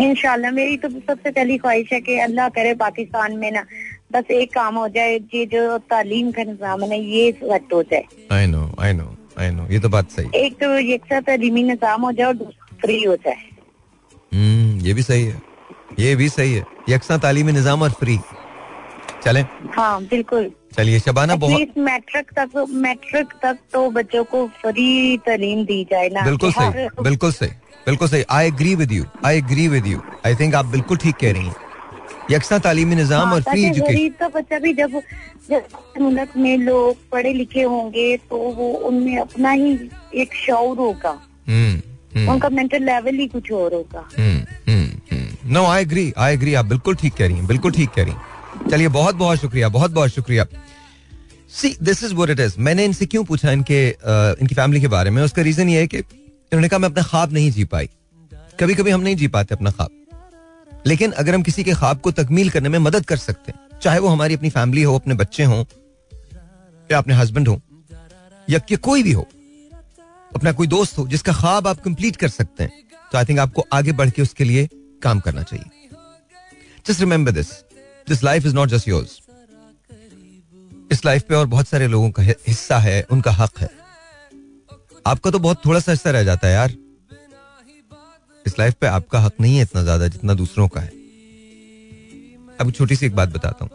इंशाल्लाह मेरी तो सबसे पहली ख्वाहिश है कि अल्लाह करे पाकिस्तान में ना बस एक काम हो जाए ये जो तालीम का निज़ाम है ना ये सेट हो जाए। I know I know I know ये तो बात सही एक तो यकसा तालीमी निज़ाम हो जाए और दूसरा फ्री हो जाए। ये भी सही है। ये भी सही है। यकसा तालीमी निज़ाम और फ्री। चले। हाँ बिल्कुल। चलिए शबाना बहुत मैट्रिक तक मैट्रिक तक तो बच्चों को फ्री तालीम दी जाए ना। बिल्कुल सही। बिल्कुल सही। बिल्कुल सही। I agree with you I agree with you I think आप बिल्कुल ठीक कह रही हैं। यकसा तालीमी निज़ाम हाँ, और फ्री एजुकेशन गरीब का बच्चा भी जब जब मुल्क में लोग पढ़े लिखे होंगे तो वो उनमें अपना ही एक शौर होगा। हम्म। उनका मेंटल लेवल ही कुछ और होगा no I agree I agree आप बिल्कुल ठीक कह रही हैं बिल्कुल ठीक कह रही हैं। चलिए बहुत बहुत शुक्रिया बहुत बहुत शुक्रिया। See this is what it is मैंने इनसे क्यों पूछा इनके uh, इनकी फैमिली के बारे में? उसका रीजन ये है कि इन्होंने कहा मैं अपना ख्वाब नहीं जी पाई। कभी कभी हम नहीं जी पाते अपना ख्वाब। लेकिन अगर हम किसी के ख्वाब को तकमील करने में मदद कर सकते हैं चाहे वो हमारी अपनी फैमिली हो अपने बच्चे हों या अपने हस्बैंड हो या कोई भी हो अपना कोई दोस्त हो जिसका ख्वाब आप कंप्लीट कर सकते हैं तो आई थिंक आपको आगे बढ़ के उसके लिए काम करना चाहिए। Just remember this this life is not just yours इस लाइफ पे और बहुत सारे लोगों का हिस्सा है, उनका हक है। आपका तो बहुत थोड़ा सा हिस्सा रह जाता है यार। इस लाइफ पे आपका हक नहीं है इतना ज़्यादा जितना दूसरों का है। अब छोटी सी एक बात बताता हूँ।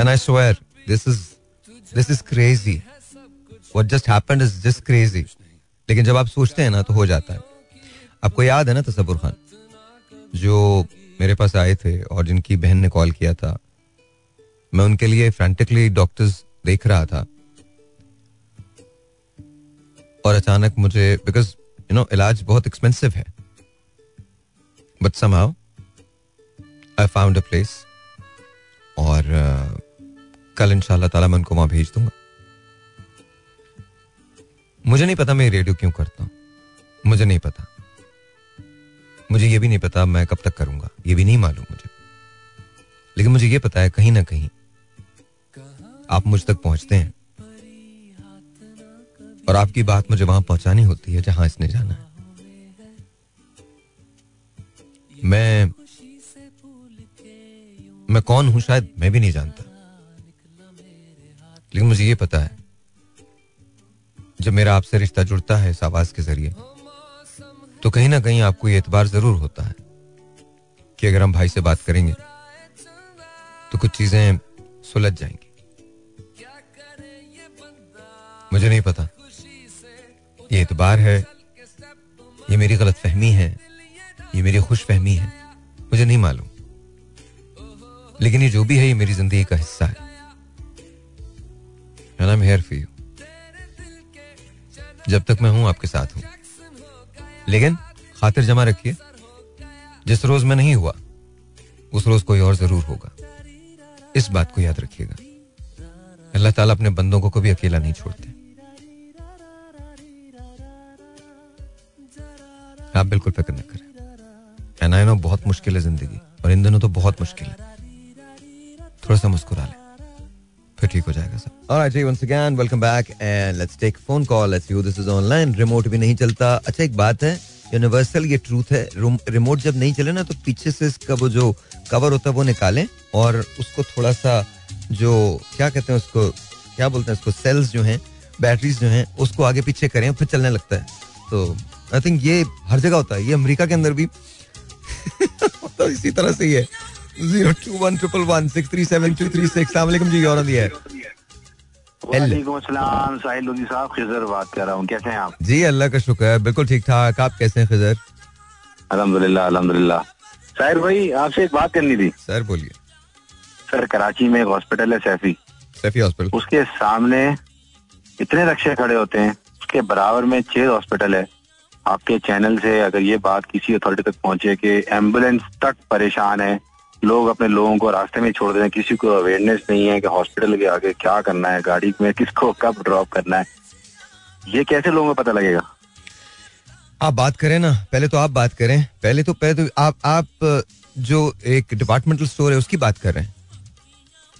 And I swear this is this is crazy what just happened is just crazy लेकिन जब आप सोचते हैं ना तो हो जाता है। आपको याद है ना तसब्बुर खान? जो मेरे पास आए थे और जिनकी बहन ने कॉल किया था। मैं उनके लिए फ्रेंटिकली डॉक्टर्स देख रहा था। और अचानक मुझे बिकॉज़ यू नो इलाज बहुत एक्सपेंसिव है। But somehow I found a place और uh, कल इंशाल्लाह ताला मैं उनको वहाँ भेज दूँगा। मुझे नहीं पता मैं रेडियो क्यों करता हूँ। मुझे नहीं पता। मुझे ये भी नहीं पता मैं कब तक करूँगा। ये भी नहीं मालूम मुझे। लेकिन मुझे ये पता है कहीं ना कहीं आप मुझ तक पहुँचते हैं। और आपकी बात मुझे वहाँ पहुंचानी होती है जहाँ इसने जाना है। मैं मैं कौन हूँ शायद मैं भी नहीं जानता। लेकिन मुझे ये पता है जब मेरा आपसे रिश्ता जुड़ता है इस आवाज़ के ज़रिए तो कहीं ना कहीं आपको ये एतबार ज़रूर होता है कि अगर हम भाई से बात करेंगे तो कुछ चीज़ें सुलझ जाएँगी। मुझे नहीं पता, ये एतबार है, ये मेरी गलत फहमी है, ये मेरी खुश फहमी है, मुझे नहीं मालूम। लेकिन ये जो भी है, ये मेरी ज़िंदगी का हिस्सा है। Here for you. जब तक मैं हूँ आपके साथ हूँ। लेकिन खातिर जमा रखिए। जिस रोज मैं नहीं हुआ, उस रोज कोई और ज़रूर होगा। इस बात को याद रखिएगा। अल्लाह ताला अपने बंदों को कभी अकेला नहीं छोड़ते। आप बिल्कुल फ़िक्र न करें। एंड आई नो बहुत मुश्किल है ज़िंदगी, और इन दिनों तो बहुत मुश्किल है। थोड़ा सा मुस्कुरा लें। फिर ठीक हो जाएगा सब। Alright ji once again welcome back and let's take phone call let's see this is online remote भी नहीं चलता। अच्छा एक बात है यूनिवर्सल ये ट्रूथ है। रिमोट जब नहीं चले ना तो पीछे से इसका वो जो कवर होता है, वो निकालें और उसको थोड़ा सा जो, क्या कहते हैं उसको, क्या बोलते हैं उसको सेल्स जो हैं बैटरीज जो हैं, उसको आगे पीछे करें फिर चलने लगता है। तो आई थिंक ये हर जगह होता है। ये अमेरिका के अंदर भी *laughs* तो इसी तरह से ही है। Zero two one triple one six three seven two three six. जी और वालेकुम अस्सलाम साहिल साहब खिजर बात कर रहा कैसे हैं आप? जी अल्लाह का शुक्र है बिल्कुल ठीक ठाक। आप कैसे हैं खिजर? अल्हम्दुलिल्लाह साहिर भाई आपसे एक बात करनी थी। सर बोलिए। सर कराची में एक हॉस्पिटल है सैफी। सैफी हॉस्पिटल उसके सामने इतने रक्षे खड़े होते हैं उसके बराबर में छह हॉस्पिटल है। आपके चैनल से अगर ये बात किसी अथॉरिटी तक पहुँचे कि एंबुलेंस तक परेशान है लोग अपने लोगों को रास्ते में छोड़ देते हैं। किसी को अवेयरनेस नहीं है कि हॉस्पिटल के आगे क्या करना है गाड़ी में किसको कब ड्रॉप करना है। ये कैसे लोगों को पता लगेगा? आप बात करें ना पहले तो आप बात करें पहले तो पहले तो आप आप जो एक डिपार्टमेंटल स्टोर है उसकी बात कर रहे हैं।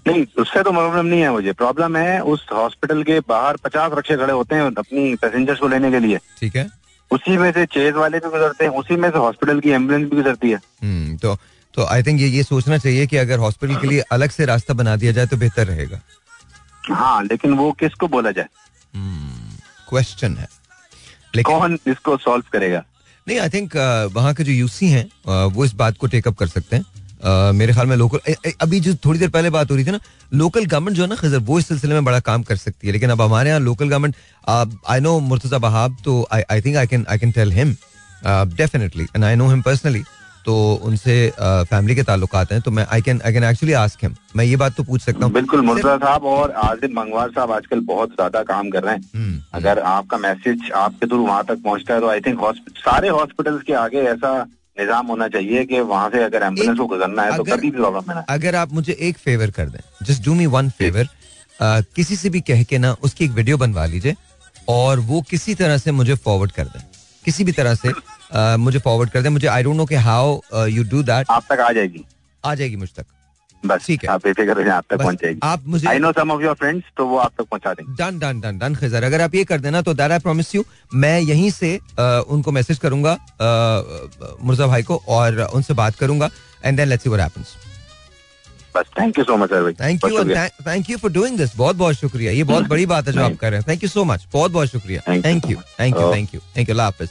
नहीं उससे तो प्रॉब्लम नहीं है मुझे। प्रॉब्लम है उस हॉस्पिटल के बाहर पचास रक्षे खड़े होते हैं अपनी पैसेंजर्स को लेने के लिए। ठीक है। उसी में से चेज वाले भी गुजरते हैं उसी में से हॉस्पिटल की एंबुलेंस भी गुजरती है। हम्म तो तो आई थिंक ये ये सोचना चाहिए कि अगर हॉस्पिटल के लिए अलग से रास्ता बना दिया जाए तो बेहतर रहेगा। हाँ लेकिन वो किसको बोला जाए? क्वेश्चन है। लेकिन कौन इसको सॉल्व करेगा? नहीं आई थिंक वहाँ के जो यूसी हैं uh, वो इस बात को टेकअप कर सकते हैं। Uh, मेरे ख्याल में लोकल अभी जो थोड़ी देर पहले बात हो रही थी ना लोकल गवर्नमेंट जो है ना खजर वो इस सिलसिले में बड़ा काम कर सकती है। लेकिन अब हमारे यहाँ local government I know Murtaza Wahab तो I think I can I can tell him definitely and I know him personally तो उनसे फैमिली के ताल्लुकात हैं तो मैं I can I can actually ask him मैं ये बात तो पूछ सकता हूँ। बिल्कुल मुर्तजा साहब और आजिम मंगवार साहब आजकल बहुत ज़्यादा काम कर रहे हैं। हम्म, अगर आपका मैसेज आपके थ्रू वहाँ तक पहुँचता है तो आई थिंक सारे हॉस्पिटल के आगे ऐसा निज़ाम होना चाहिए कि वहाँ से अगर एंबुलेंस को गुजरना है तो कभी भी प्रॉब्लम है अगर आप मुझे एक फेवर कर दें just do me one favour किसी से भी कह के ना उसकी एक वीडियो बनवा लीजिए और वो किसी तरह से मुझे फॉरवर्ड कर दें। किसी भी तरह से अ, मुझे फॉरवर्ड कर दें मुझे आई डोंट नो कि हाउ यू डू दैट आप तक आ जाएगी। आ जाएगी मुझ तक। बस ठीक है। आप बेफिक्र रहें आप तक पहुँच जाएगी। आप मुझे I know some of your friends तो वो आप तक पहुँचा देंगे। Done done done done Khizar अगर आप ये कर देना तो दैट आई प्रॉमिस यू मैं यहीं से अ, उनको मैसेज करूँगा मुर्जा भाई को और उनसे बात करूँगा and then let's see what happens बस thank you so much sir भाई। Thank you. Thank you for doing this बहुत बहुत शुक्रिया। ये बहुत बड़ी बात है जो आप कर रहे हैं। थैंक यू सो मच बहुत बहुत शुक्रिया। Thank you thank you. Thank you thank you Hafiz.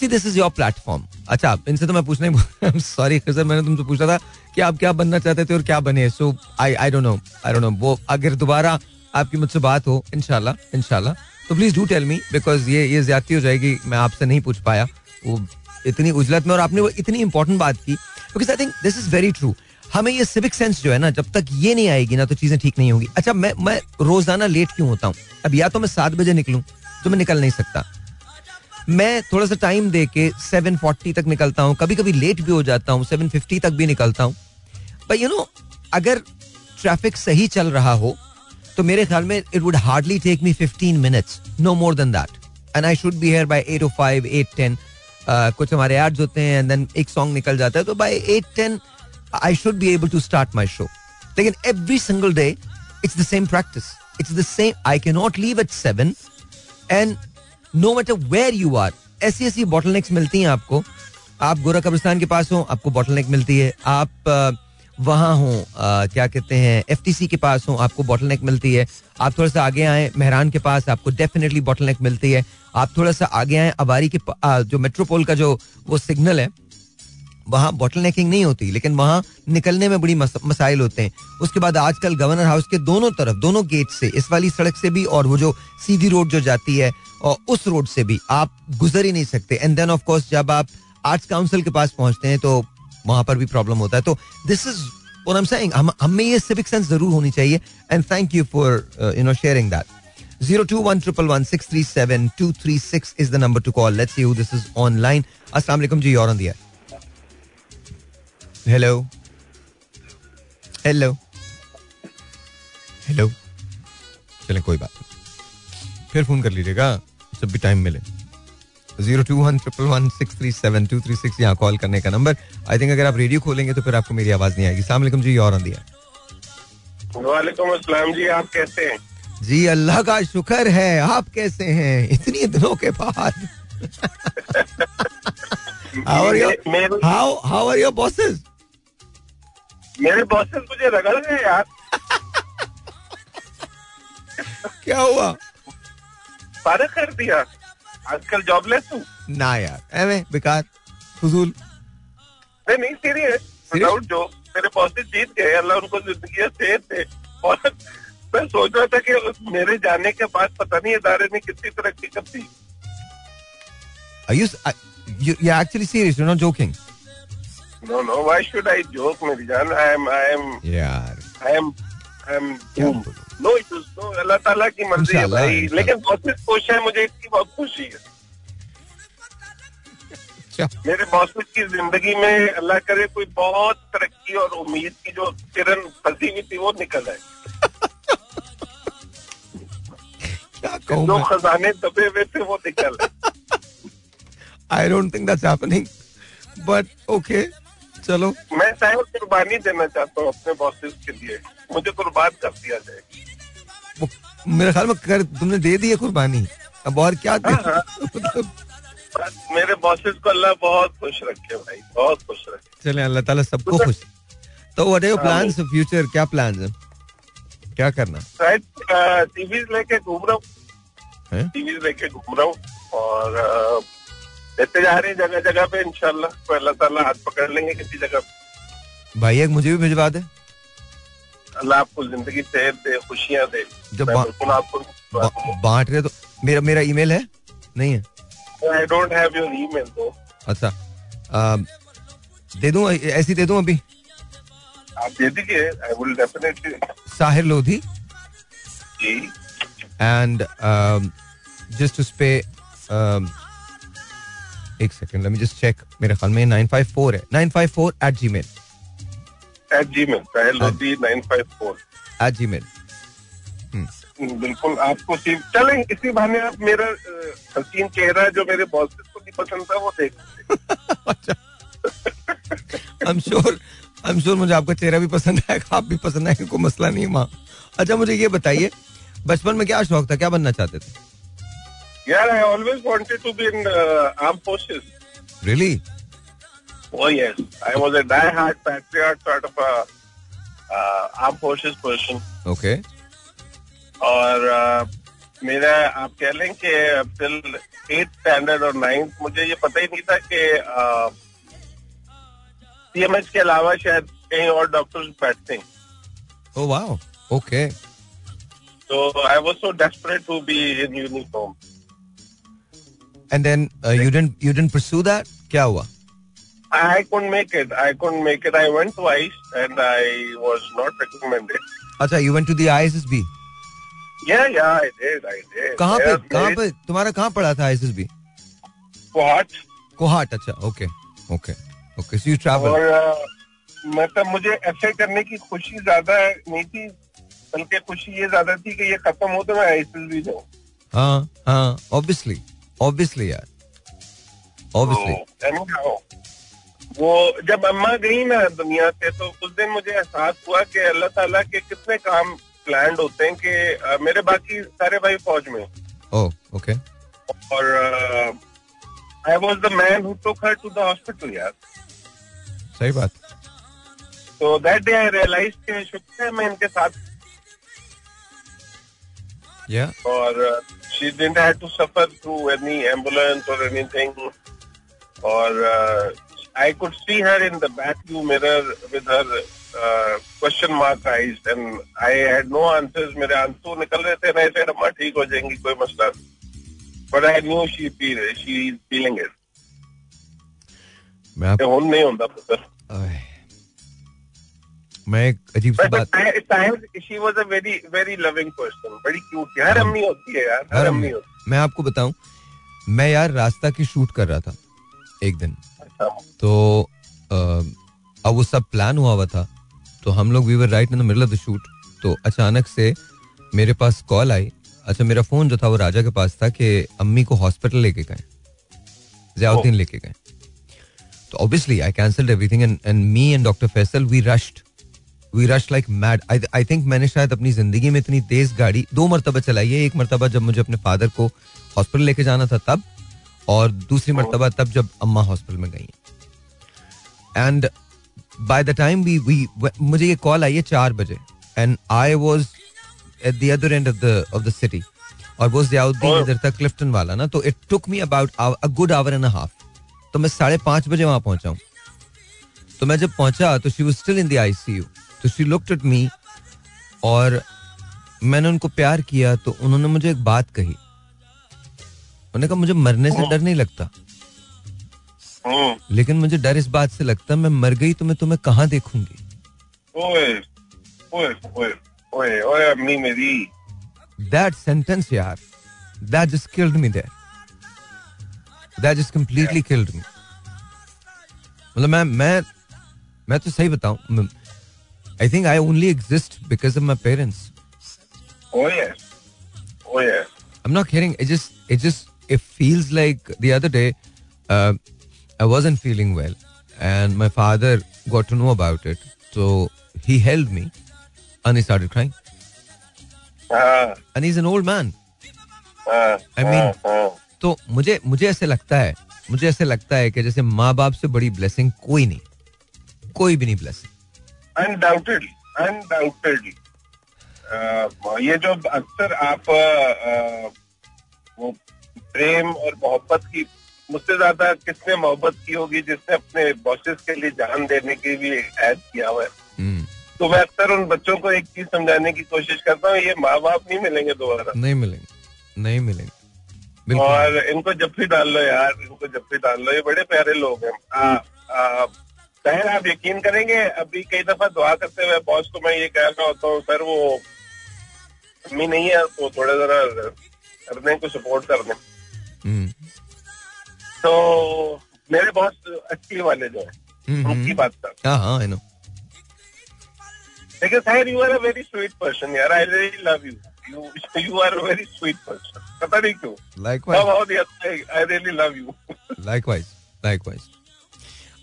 See this is your platform अच्छा इनसे तो मैं पूछना ही सॉरी खजर मैंने तुमसे पूछा था कि आप क्या बनना चाहते थे और क्या बने। So I I don't know I don't know वो अगर दोबारा आपकी मुझसे बात हो, इनशाला इनशाला तो please do tell me because ये ये ज्यादती हो जाएगी, मैं आपसे नहीं पूछ पाया। वो इतनी उजलत में और आपने वो इतनी इंपॉर्टेंट बात की। Because I think this is very true हमें ये सिविक सेंस जो है ना, जब तक ये नहीं आएगी ना तो चीज़ें ठीक नहीं होगी। अच्छा मैं मैं रोज़ाना लेट क्यों होता हूँ? अब या तो मैं सात बजे निकलूं तो मैं निकल नहीं सकता। मैं थोड़ा सा टाइम दे के सेवन फोर्टी तक निकलता हूँ कभी कभी लेट भी हो जाता हूँ सेवन फिफ्टी तक भी निकलता हूँ। पर यू नो अगर ट्रैफ़िक सही चल रहा हो तो मेरे ख्याल में it would hardly take me fifteen minutes no more than that and I should be here by eight o five eight ten कुछ हमारे एड्स होते हैं एंड देन एक सॉन्ग निकल जाता है तो by eight ten I should be able to start my show लेकिन every single day it's the same practice it's the same I can not leave at seven and no matter where you are ऐसी ऐसी बॉटल मिलती हैं आपको। आप गोरा कब्रिस्तान के पास हो, आपको बॉटल मिलती है। आप वहाँ हो क्या कहते हैं एफटीसी के पास हो, आपको बॉटल मिलती है। आप थोड़ा सा आगे आए, मेहरान के पास, आपको डेफिनेटली बॉटल नेक मिलती है। आप थोड़ा सा आगे आए अबारी के जो मेट्रोपोल का जो वो सिग्नल है वहाँ बॉटल नेकिंग नहीं होती, लेकिन वहाँ निकलने में बड़ी मसाइल होते हैं। उसके बाद आजकल गवर्नर हाउस के दोनों तरफ़, दोनों गेट से, इस वाली सड़क से भी और वो जो सीधी रोड जो जाती है, और उस रोड से भी आप गुजर ही नहीं सकते। एंड देन ऑफ़ कोर्स जब आप आर्ट्स काउंसिल के पास पहुँचते हैं तो वहाँ पर भी प्रॉब्लम होता है। तो दिस इज़ और I'm हम, हमें ये सिविक सेंस ज़रूर होनी चाहिए। And thank you for you know sharing that zero two one triple one six three seven two three six is the number to call let's who this is online अस्सलाम वालेकुम जी और दिया हेलो हेलो हेलो चलें कोई बात नहीं। फिर फ़ोन कर लीजिएगा जब भी टाइम मिले। Zero two one triple one six three seven two three six यहाँ कॉल करने का नंबर। आई थिंक अगर आप रेडियो खोलेंगे तो फिर आपको मेरी आवाज़ नहीं आएगी। सलाम जी और दिया वालेकुम अस्सलाम जी आप कैसे हैं? जी अल्लाह का शुक्र है। आप कैसे हैं? इतनी दिनों के बाद। *laughs* हाउ मेरे how how are your bosses? मेरे बॉसेस मुझे रगड़ गए यार। क्या हुआ? फारग कर दिया। आजकल जॉबलेस हूँ। ना यार। एवे बेकार। फजूल। नहीं नहीं सीरियस विदाउट जो मेरे बॉसेस जीत गए। अल्लाह उनको ज़िंदगी सेहत दे। और मैं सोच रहा था कि मेरे जाने के बाद पता नहीं इदारे ने कितनी तरक्की कर दी are you you you're actually serious? You're not joking. No no why should I joke मेरी जान आई एम आई यार आई एम आई एम क्या बोलूँ? नो अल्लाह ताला की मर्ज़ी है भाई लेकिन बॉसेस खुश है मुझे इसकी बहुत खुशी है मेरे बॉसेस की ज़िंदगी में अल्लाह करे कोई बहुत तरक्की और उम्मीद की जो किरण फंसी हुई थी वो निकल आए जो खजाने दबे हुए थे वो निकल I don't think that's happening but okay चलो। मैं शायद कुर्बानी देना चाहता हूँ अपने बॉसेस के लिए। मुझे कुर्बान कर दिया जाए। मेरे ख्याल में कर तुमने दे दी है कुर्बानी। अब और क्या दे हाँ, मतलब मेरे बॉसेस को अल्लाह बहुत खुश रखे भाई बहुत खुश रखे। चले अल्लाह ताला सबको खुश तो what are your plans future क्या प्लान्स हैं? क्या करना? शायद टीवीज लेके घूम रहा हूँ। टीवी लेके घूम रहा हूँ और लेते जा रहे हैं जगह जगह पे इंशाल्लाह तो अल्लाह ताला हाथ पकड़ लेंगे किसी जगह पे। भाई एक मुझे भी भिजवा दे। अल्लाह आपको ज़िंदगी सेहत दे खुशियाँ दे। जब बिल्कुल आपको बांट रहे तो मेरा मेरा ईमेल है? नहीं है? I don't have your email दो अच्छा। आ, दे दूँ ऐसी दे दूँ अभी? आप दे दीजिए I will definitely Sahir Lodhi. Ji. And just उस पे एक second let me just check मेरे ख्याल में 954 है। 954 at gmail एट जी में Sahil Lodhi nine five four at gmail बिल्कुल आपको सिर्फ़ चलें इसी बहाने आप मेरा हसीन चेहरा जो मेरे बॉसेस को नहीं पसंद था वो देख I am sure I am sure मुझे आपका चेहरा भी पसंद आएगा आप भी पसंद आएगा कोई मसला नहीं है माँ अच्छा मुझे ये बताइए बचपन में क्या शौक था? क्या बनना चाहते थे? यार I always wanted to be in arm forces really Oh yes, I was a die-hard patriot sort of a uh, armed forces person. Okay और uh, मेरा आप कह लें कि टिल एट स्टैंडर्ड और नाइन्थ मुझे ये पता ही नहीं था कि सीएमएच के अलावा शायद कहीं और डॉक्टर्स बैठते हैं ओ वाओ ओके तो I was so desperate to be in uniform And then you didn't you didn't pursue that क्या हुआ I couldn't make it. I couldn't make it. I went twice and I was not recommended. अच्छा you went to the ISSB Yeah, yeah, I did. I did. कहाँ पे कहाँ पे तुम्हारा कहाँ पड़ा था आईएसएसबी कोहाट कोहाट अच्छा okay okay okay so you travel और मतलब मुझे ऐसे करने की खुशी ज़्यादा नहीं थी बल्कि खुशी ये ज़्यादा थी कि ये खत्म हो तो मैं आईसीएस भी जाऊँ हाँ हाँ ऑब्वियसली ऑब्वियसली यार ऑब्वियसली वो जब अम्मा गई ना दुनिया से तो उस दिन मुझे एहसास हुआ कि अल्लाह ताला के कितने काम प्लान होते हैं कि मेरे बाकी सारे भाई फौज में। ओह ओके और I was the man who took her to the hospital यार। सही बात। तो दैट डे आई रियलाइज़ के शुक्र है मैं इनके साथ। या yeah. और she didn't have to suffer through any ambulance और एनीथिंग और I could see her in the back view mirror with her question mark eyes and I had no answers मेरे आँसू निकल रहे थे ना ऐसे अम्मा ठीक हो जाएँगी कोई मसला नहीं. But I knew she she is feeling it मैं आप नहीं होता पुत्र। मैं अजीब सी बात she was very very loving person बड़ी क्यूट हर अम्मी होती है यार हर हर अम्मी। अम्मी। होती मैं आपको बताऊँ मैं यार रास्ता की शूट कर रहा था एक दिन। अच्छा। तो अब वो सब प्लान हुआ हुआ था। तो हम लोग we were right in the middle of the shoot तो अचानक से मेरे पास कॉल आई। अच्छा मेरा फ़ोन जो था वो राजा के पास था कि अम्मी को हॉस्पिटल लेके गए। जयाउद्दीन लेके गए। तो obviously I cancelled everything and and me and doctor Faisal we rushed we rush like mad I think मैंने शायद अपनी ज़िंदगी में इतनी तेज गाड़ी दो मरतबा चलाई है। एक मरतबा जब मुझे अपने फादर को हॉस्पिटल लेके जाना था तब और दूसरी मरतबा तब जब अम्मा हॉस्पिटल में गई and by the time we we मुझे ये कॉल आई है चार बजे। And I was at the other end of the of the city और वो जियाउद्दीन इधर तक क्लिफ्टन वाला ना तो it took me about a good hour and half तो मैं साढ़े पाँच बजे वहाँ पहुँचा हूँ। तो मैं जब पहुँचा तो she was still in the ICU तो शी लुक्ड एट मी और मैंने उनको प्यार किया तो उन्होंने मुझे एक बात कही। उन्होंने कहा मुझे मरने से डर नहीं लगता। हम्म। लेकिन मुझे डर इस बात से लगता मैं मर गई तो मैं तुम्हें कहाँ देखूँगी? ओए ओए ओए ओए ओए अम्मी मेरी। दैट सेंटेंस यार that just killed me there that just completely killed me मतलब मैं मैं मैं तो सही बताऊँ I think I only exist because of my parents ओए ओए I'm not kidding. It just, it just, it feels like the other day, uh, I wasn't feeling well, and my father got to know about it. So he held me, and he started crying. हाँ And he's an old man. हाँ I mean- हाँ तो मुझे मुझे ऐसे लगता है मुझे ऐसे लगता है कि जैसे माँ बाप से बड़ी ब्लेसिंग कोई नहीं कोई भी नहीं ब्लेसिंग अनडाउटेडली अनडाउटेडली ये जो अक्सर आप अ, वो प्रेम और मोहब्बत की मुझसे ज़्यादा किसने मोहब्बत की होगी जिसने अपने बॉसेस के लिए जान देने के भी ऐड किया हुआ है? तो मैं अक्सर उन बच्चों को एक चीज़ समझाने की कोशिश करता हूँ ये माँ बाप नहीं मिलेंगे दोबारा। नहीं मिलेंगे नहीं मिलेंगे। और इनको जब भी डाल लो यार इनको जब भी डाल लो ये बड़े प्यारे लोग हैं। आ, आप यकीन करेंगे अभी कई दफ़ा दुआ करते हुए बॉस को मैं ये कह रहा होता हूँ सर वो अम्मी नहीं है तो थोड़ा जरा कर दें कुछ सपोर्ट कर दें. हम्म, तो मेरे बॉस एक्चुअली वाले जो है हम्म, उनकी हम्म। बात कर। हाँ हाँ लेकिन Sahir you are a very sweet person यार I really love you you you are a very sweet person पता नहीं क्यों। Likewise Somehow I really love you likewise likewise अब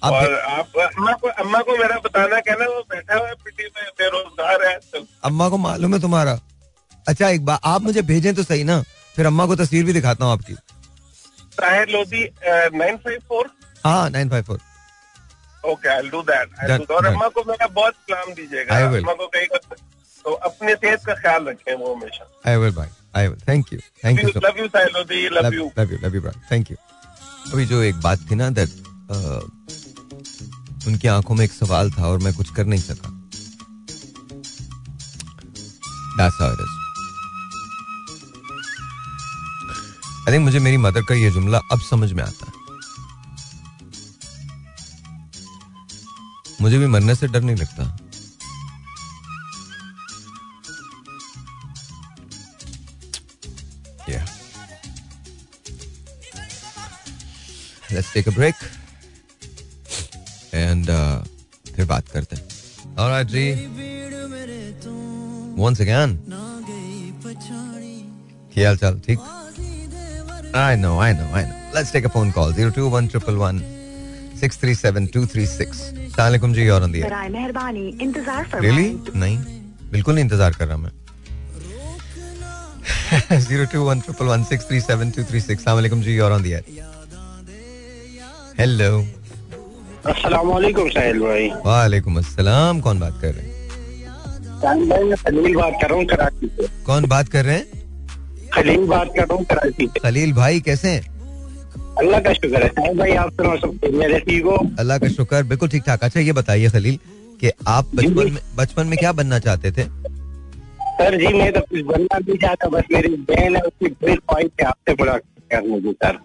और आप अम्मा को अम्मा को मेरा बताना कहना वो बैठा हुआ पिटी में बेरोजगार है आजकल अम्मा को मालूम है तुम्हारा? अच्छा एक बार आप मुझे भेजें तो सही ना? फिर अम्मा को तस्वीर भी दिखाता हूँ आपकी। Tahir Lodhi nine five four हाँ nine five four okay I do that और अम्मा को मेरा बहुत सलाम दीजिएगा। अम्मा को कहीं तो अपने सेहत का ख्याल रखें वो हमेशा। आई विल भाई I will thank you thank you love you Lodhi love you love you love you thank you अभी जो एक बात थी ना दैट उनकी आँखों में एक सवाल था और मैं कुछ कर नहीं सका. I think मुझे मेरी मदर का ये जुमला अब समझ में आता है मुझे भी मरने से डर नहीं लगता Yeah. Let's take a break. And uh, फिर बात करते हैं। Right, जी Once again. क्या हाल चाल ठीक? I know, I know, I know. Let's take a phone call. 021 637 सलाम जी और मेहरबानी इंतज़ार फरमाएँ Really? नहीं बिल्कुल नहीं इंतज़ार कर रहा मैं zero two one triple one six three seven two three six जी और हेलो वालेकुम साहिल भाई वालेकुम अस्सलाम कौन बात कर रहे हैं? साहिल भाई मैं खलील बात कर रहा हूँ कराची से। कौन बात कर रहे हैं? खलील बात कर रहा हूँ कराची से। खलील भाई कैसे हैं? अल्लाह का शुक्र है। भाई आप सुनाओ सब मेरे ठीक हो? अल्लाह का शुक्र बिल्कुल ठीक ठाक। अच्छा ये बताइए खलील कि आप बचपन में बचपन में क्या बनना चाहते थे? सर जी मैं तो कुछ बनना नहीं चाहता बस मेरी बहन है उसकी बड़ी ख्वाहिश है आपसे करने की सर।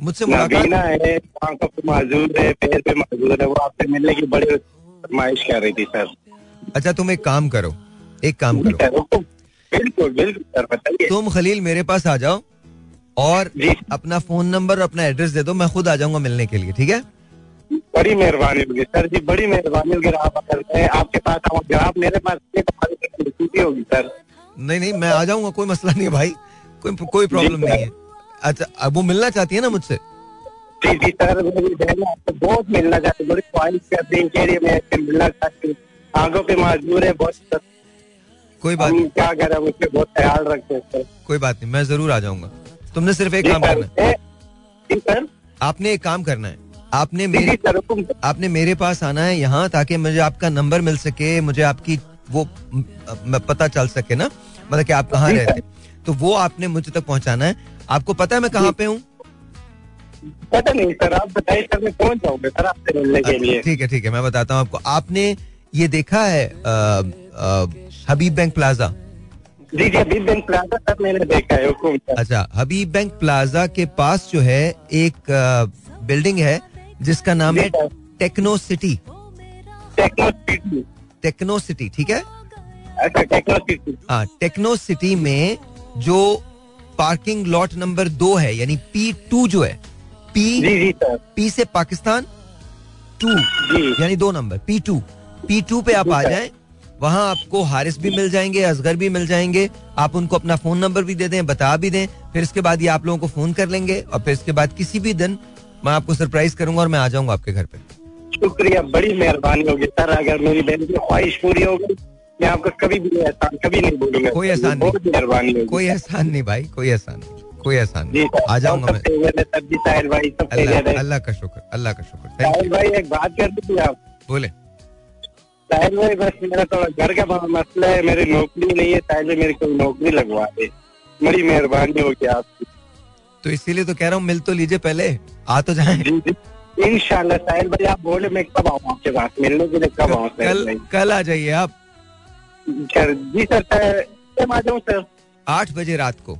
मुझसे मुलाकात है आँखों पे माजूर है पैर पे माजूर है वो आपसे मिलने की बड़ी फरमाइश कर रही थी सर। अच्छा तुम एक काम करो एक काम करो। बिल्कुल बिल्कुल सर बताइए। तुम खलील मेरे पास आ जाओ और अपना फ़ोन नंबर और अपना एड्रेस दे दो मैं खुद आ जाऊँगा मिलने के लिए ठीक है? बड़ी मेहरबानी होगी सर जी बड़ी मेहरबानी होगी आप अगर आपके पास आप मेरे पास तो होगी सर। नहीं नहीं मैं आ जाऊँगा कोई मसला नहीं है भाई कोई कोई प्रॉब्लम नहीं है। अच्छा अब वो मिलना चाहती है ना मुझसे? जी जी सर मेरी बहन आपसे बहुत मिलना चाहती है बड़ी ख्वाहिश करती है कह रही मैं आपसे मिलना चाहती हूँ। आँखों पे माजूर है बहुत सर। कोई बात हम क्या करें उससे बहुत ख्याल रखते हैं सर। कोई बात नहीं मैं ज़रूर आ जाऊँगा। तुमने सिर्फ़ एक काम करना है। सर। आपने एक काम करना है। आपने मेरे। आपने मेरे पास आना है यहाँ ताकि मुझे आपका नंबर मिल सके मुझे आपकी वो पता चल सके ना मतलब कि आप कहाँ रहते हैं। तो वो आपने मुझे तक पहुंचाना है। आपको पता है मैं कहाँ पे हूँ? पता नहीं सर आप बताइए सर मैं पहुँच जाऊँगा सर आपसे मिलने के लिए। ठीक है ठीक है मैं बताता हूँ आपको। आपने ये देखा है हबीब बैंक प्लाजा? जी जी अभी बैंक प्लाजा सर मैंने देखा है अच्छा हबीब बैंक प्लाजा के पास जो है एक अ, बिल्डिंग है जिसका नाम है Techno City. Techno City. Techno City ठीक है? अच्छा टेक्नो सिटी। हाँ टेक्नो सिटी में जो पार्किंग लॉट नंबर दो है यानी पी टू जो है पी जी जी पी से पाकिस्तान टू यानी दो number P two P two पे आप आ जाए वहाँ आपको हारिस भी मिल जाएँगे असगर भी मिल जाएँगे। आप उनको अपना फ़ोन नंबर भी दे दें बता भी दें फिर इसके बाद ये आप लोगों को फ़ोन कर लेंगे और फिर इसके बाद किसी भी दिन मैं आपको सरप्राइज़ करूँगा और मैं आ जाऊँगा आपके घर पे। शुक्रिया बड़ी मेहरबानी होगी सर। अगर मेरी बहन की ख्वाहिश पूरी होगी मैं आपको कभी भी एहसान कभी नहीं बोलूँगा। कोई। एहसान नहीं। बहुत मेहरबानी कोई एहसान नहीं भाई कोई एहसान नहीं कोई एहसान नहीं। आ जाऊँगा मैं। अल्लाह अल्लाह का शुक्र अल्लाह का शुक्र। साहिल भाई एक बात कर दी थी आप? बोले। साहिल भाई बस मेरा थोड़ा घर का बड़ा मसला है मेरी नौकरी नहीं है साहिल भाई मेरी कोई नौकरी लगवा दे। बड़ी मेहरबानी होगी आपकी। तो इसीलिए तो कह रहा हूँ मिल तो लीजिए पहले आ तो जाए। इंशाल्लाह साहिल भाई आप बोले मैं कब आऊँ आपके पास? मिलने के लिए कब आऊँ कल कल आ जाइए आप। सर जी सर कब आ जाऊँ सर आठ बजे रात को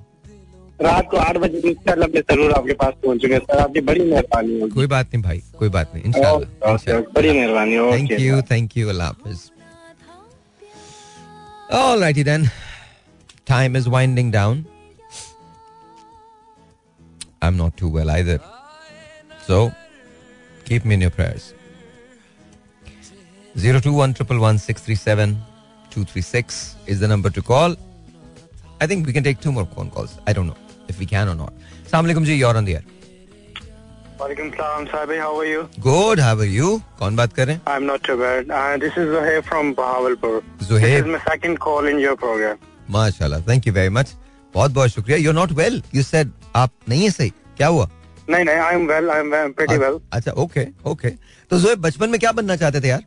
रात को आठ बजे इंशाल्लाह मैं ज़रूर आपके पास पहुंचूँगा सर आपकी बड़ी मेहरबानी होगी कोई बात नहीं भाई कोई बात नहीं इंशाल्लाह बड़ी मेहरबानी थैंक यू थैंक यू अल्लाह हाफिज Alrighty then. Time is winding down. I'm not too well either. So, keep me in your prayers. 021 is the number to call. I think we can take two more phone calls. I don't know if we can or not. Assalamu alaikum ji, you're on the air. Walaikum salam, Sabi. How are you? Good, how are you? कौन बात कर रहे हैं? I'm not too bad. Uh, this is Zuhair from Bahawalpur. Zuhair. This is my second call in your program. माशाल्लाह, thank you very much. बहुत बहुत शुक्रिया. You're not well. You said आप नहीं है सही. क्या हुआ? नहीं नहीं I'm well. I'm well, pretty well. अच्छा, okay, okay. तो जोए बचपन में क्या बनना चाहते थे यार?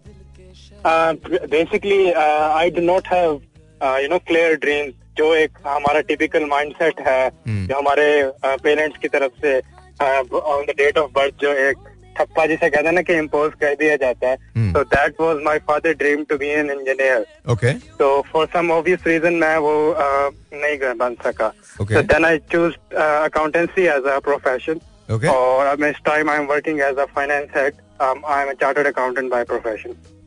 Uh, basically, uh, I do not have, uh, you know, clear dreams. जो एक हमारा टिपिकल माइंडसेट है Hmm. जो हमारे पेरेंट्स की तरफ़ से on the date of birth जो एक ठप्पा जिसे कहते हैं ना कि इम्पोज कर दिया जाता है Hmm. तो that was my father dream to be an engineer Okay. तो फॉर सम ऑब्वियस रीजन मैं वो uh, नहीं कर- बन सका Okay. so then I choose uh, accountancy as a profession Okay. और अब इस time I am working as a finance head I am a chartered accountant by profession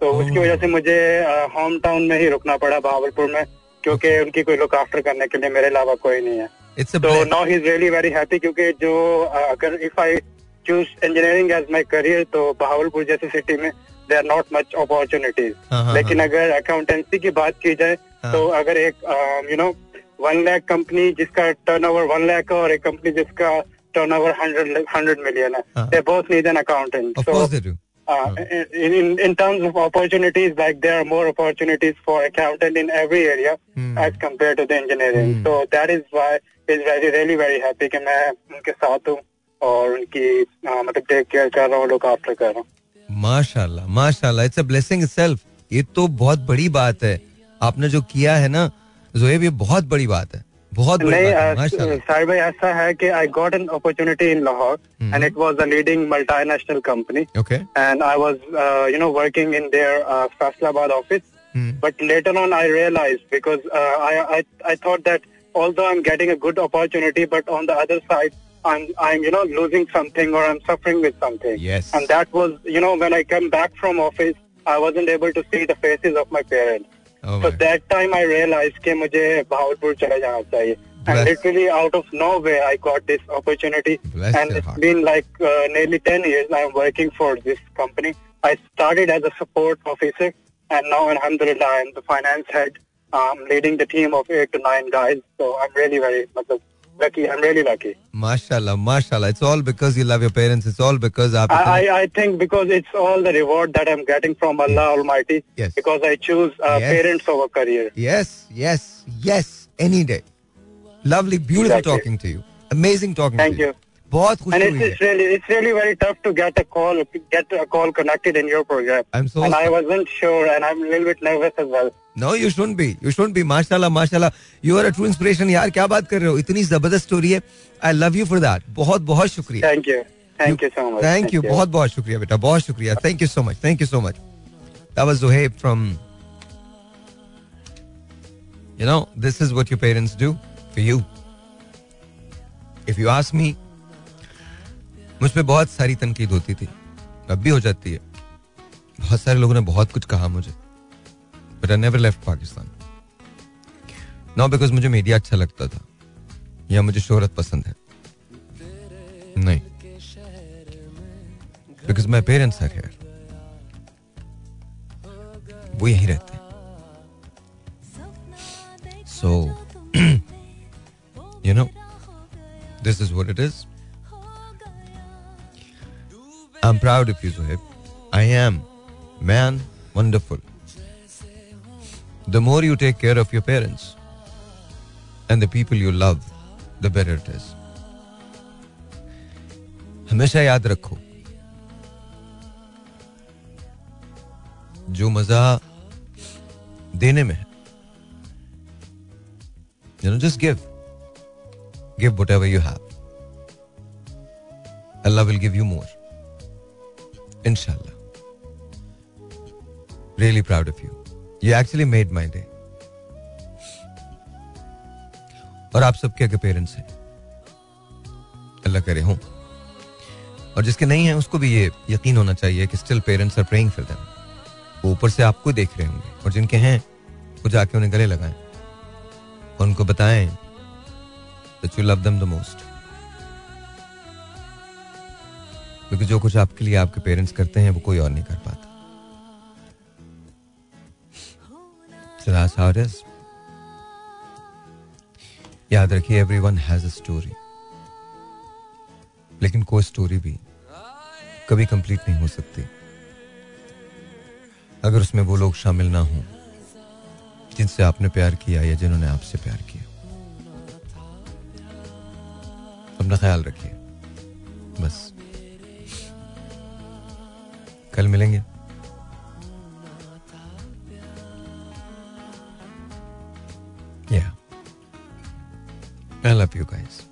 तो उसकी वजह से मुझे होम टाउन में ही रुकना पड़ा भावलपुर में क्योंकि उनकी कोई लुक आफ्टर करने के लिए मेरे अलावा कोई नहीं है। तो now he is really very happy क्योंकि जो अगर if I choose engineering as my career तो बहावलपुर जैसी सिटी में they are not much opportunities हाँ, हाँ, लेकिन अगर अकाउंटेंसी की बात की जाए हाँ. तो अगर एक you know one lakh company जिसका टर्नओवर वन लाख और एक कंपनी जिसका टर्नओवर हंड्रेड हंड्रेड मिलियन है हाँ. They both need an accountant Uh, in, in in terms of opportunities, like there are more opportunities for accountant in every area Hmm. as compared to the engineering. Hmm. So that is why he's very really very happy कि मैं उनके साथ हूँ और उनकी uh, मतलब टेक केयर कर रहा हूँ लुक आफ्टर कर रहा हूँ माशाल्लाह माशाल्लाह इट्स अ ब्लेसिंग इटसेल्फ ये तो बहुत बड़ी बात है आपने जो किया है ना जोएब ये बहुत बड़ी बात है बहुत बड़ी नहीं बात है uh, माशाल्लाह साहिर भाई ऐसा है कि I got an opportunity in Lahore Hmm. And it was a leading multinational company okay and I was, uh, you know, working in their uh, Faisalabad office. Hmm. But later on, I realized because uh, I, I I thought that although I'm getting a good opportunity, but on the other side, I'm I'm you know losing something or I'm suffering with something. Yes. And that was you know when I came back from office, I wasn't able to see the faces of my parents. Oh so my- that time I realized कि मुझे भावलपुर चले जाना चाहिए. Bless. And literally out of nowhere, I got this opportunity. Bless and your it's heart. been like uh, nearly 10 years I'm working for this company. I started as a support officer and now alhamdulillah I'm the finance head. I'm leading the team of eight to nine guys. So I'm really very matlab, lucky. I'm really lucky. Mashallah, mashallah. It's all because you love your parents. It's all because I, I, I think because it's all the reward that I'm getting from Allah yes. Almighty. Yes. Because I choose uh, yes. parents over career. Yes, yes, yes. Any day. Lovely, beautiful exactly. talking to you. Amazing talking Thank to you. you. बहुत And खुशी it's, हुई it's है really it's really very tough to get a call get a call connected in your program. I'm so and I sorry. wasn't sure and I'm a little bit nervous as well. No you should be you should be माशाल्लाह माशाल्लाह you are a true inspiration यार क्या बात कर रहे हो इतनी जबरदस्त स्टोरी है I love you for that बहुत बहुत शुक्रिया Thank you. Thank you so much. Thank you बहुत बहुत शुक्रिया बेटा बहुत शुक्रिया thank you so much thank you so much that was Zohaib from you know this is what your parents do for you if you ask me मुझ पे बहुत सारी तनकीद होती थी। अब भी हो जाती है। बहुत सारे लोगों ने बहुत कुछ कहा मुझे। But I never left Pakistan no because मुझे मीडिया अच्छा लगता था। या मुझे शोहरत पसंद है। नहीं। Because my parents are here वो यहीं रहते हैं। So you know this is what it is I am proud of you Zohaib. I am man wonderful. The more you take care of your parents and the people you love, the better it is. हमेशा याद रखो जो मज़ा देने में है you know just give give whatever you have allah will give you more इनशाला really proud of you you actually made my day और आप सबके अगर पेरेंट्स हैं, अल्लाह करे हों। और जिसके नहीं है, उसको भी ये यकीन होना चाहिए कि still parents are praying for them वो ऊपर से आपको देख रहे होंगे। और जिनके हैं, वो जाके उन्हें गले लगाएँ। उनको बताएँ that you love them the most क्योंकि जो कुछ आपके लिए आपके पेरेंट्स करते हैं, वो कोई और नहीं कर पाता. याद रखिए एवरी वन हैज़ स्टोरी लेकिन कोई स्टोरी भी कभी कंप्लीट नहीं हो सकती। अगर उसमें वो लोग शामिल ना हों, जिनसे आपने प्यार किया या जिन्होंने आपसे प्यार किया। अपना ख्याल रखिए। बस। कल मिलेंगे Yeah. I love you guys.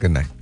Good night.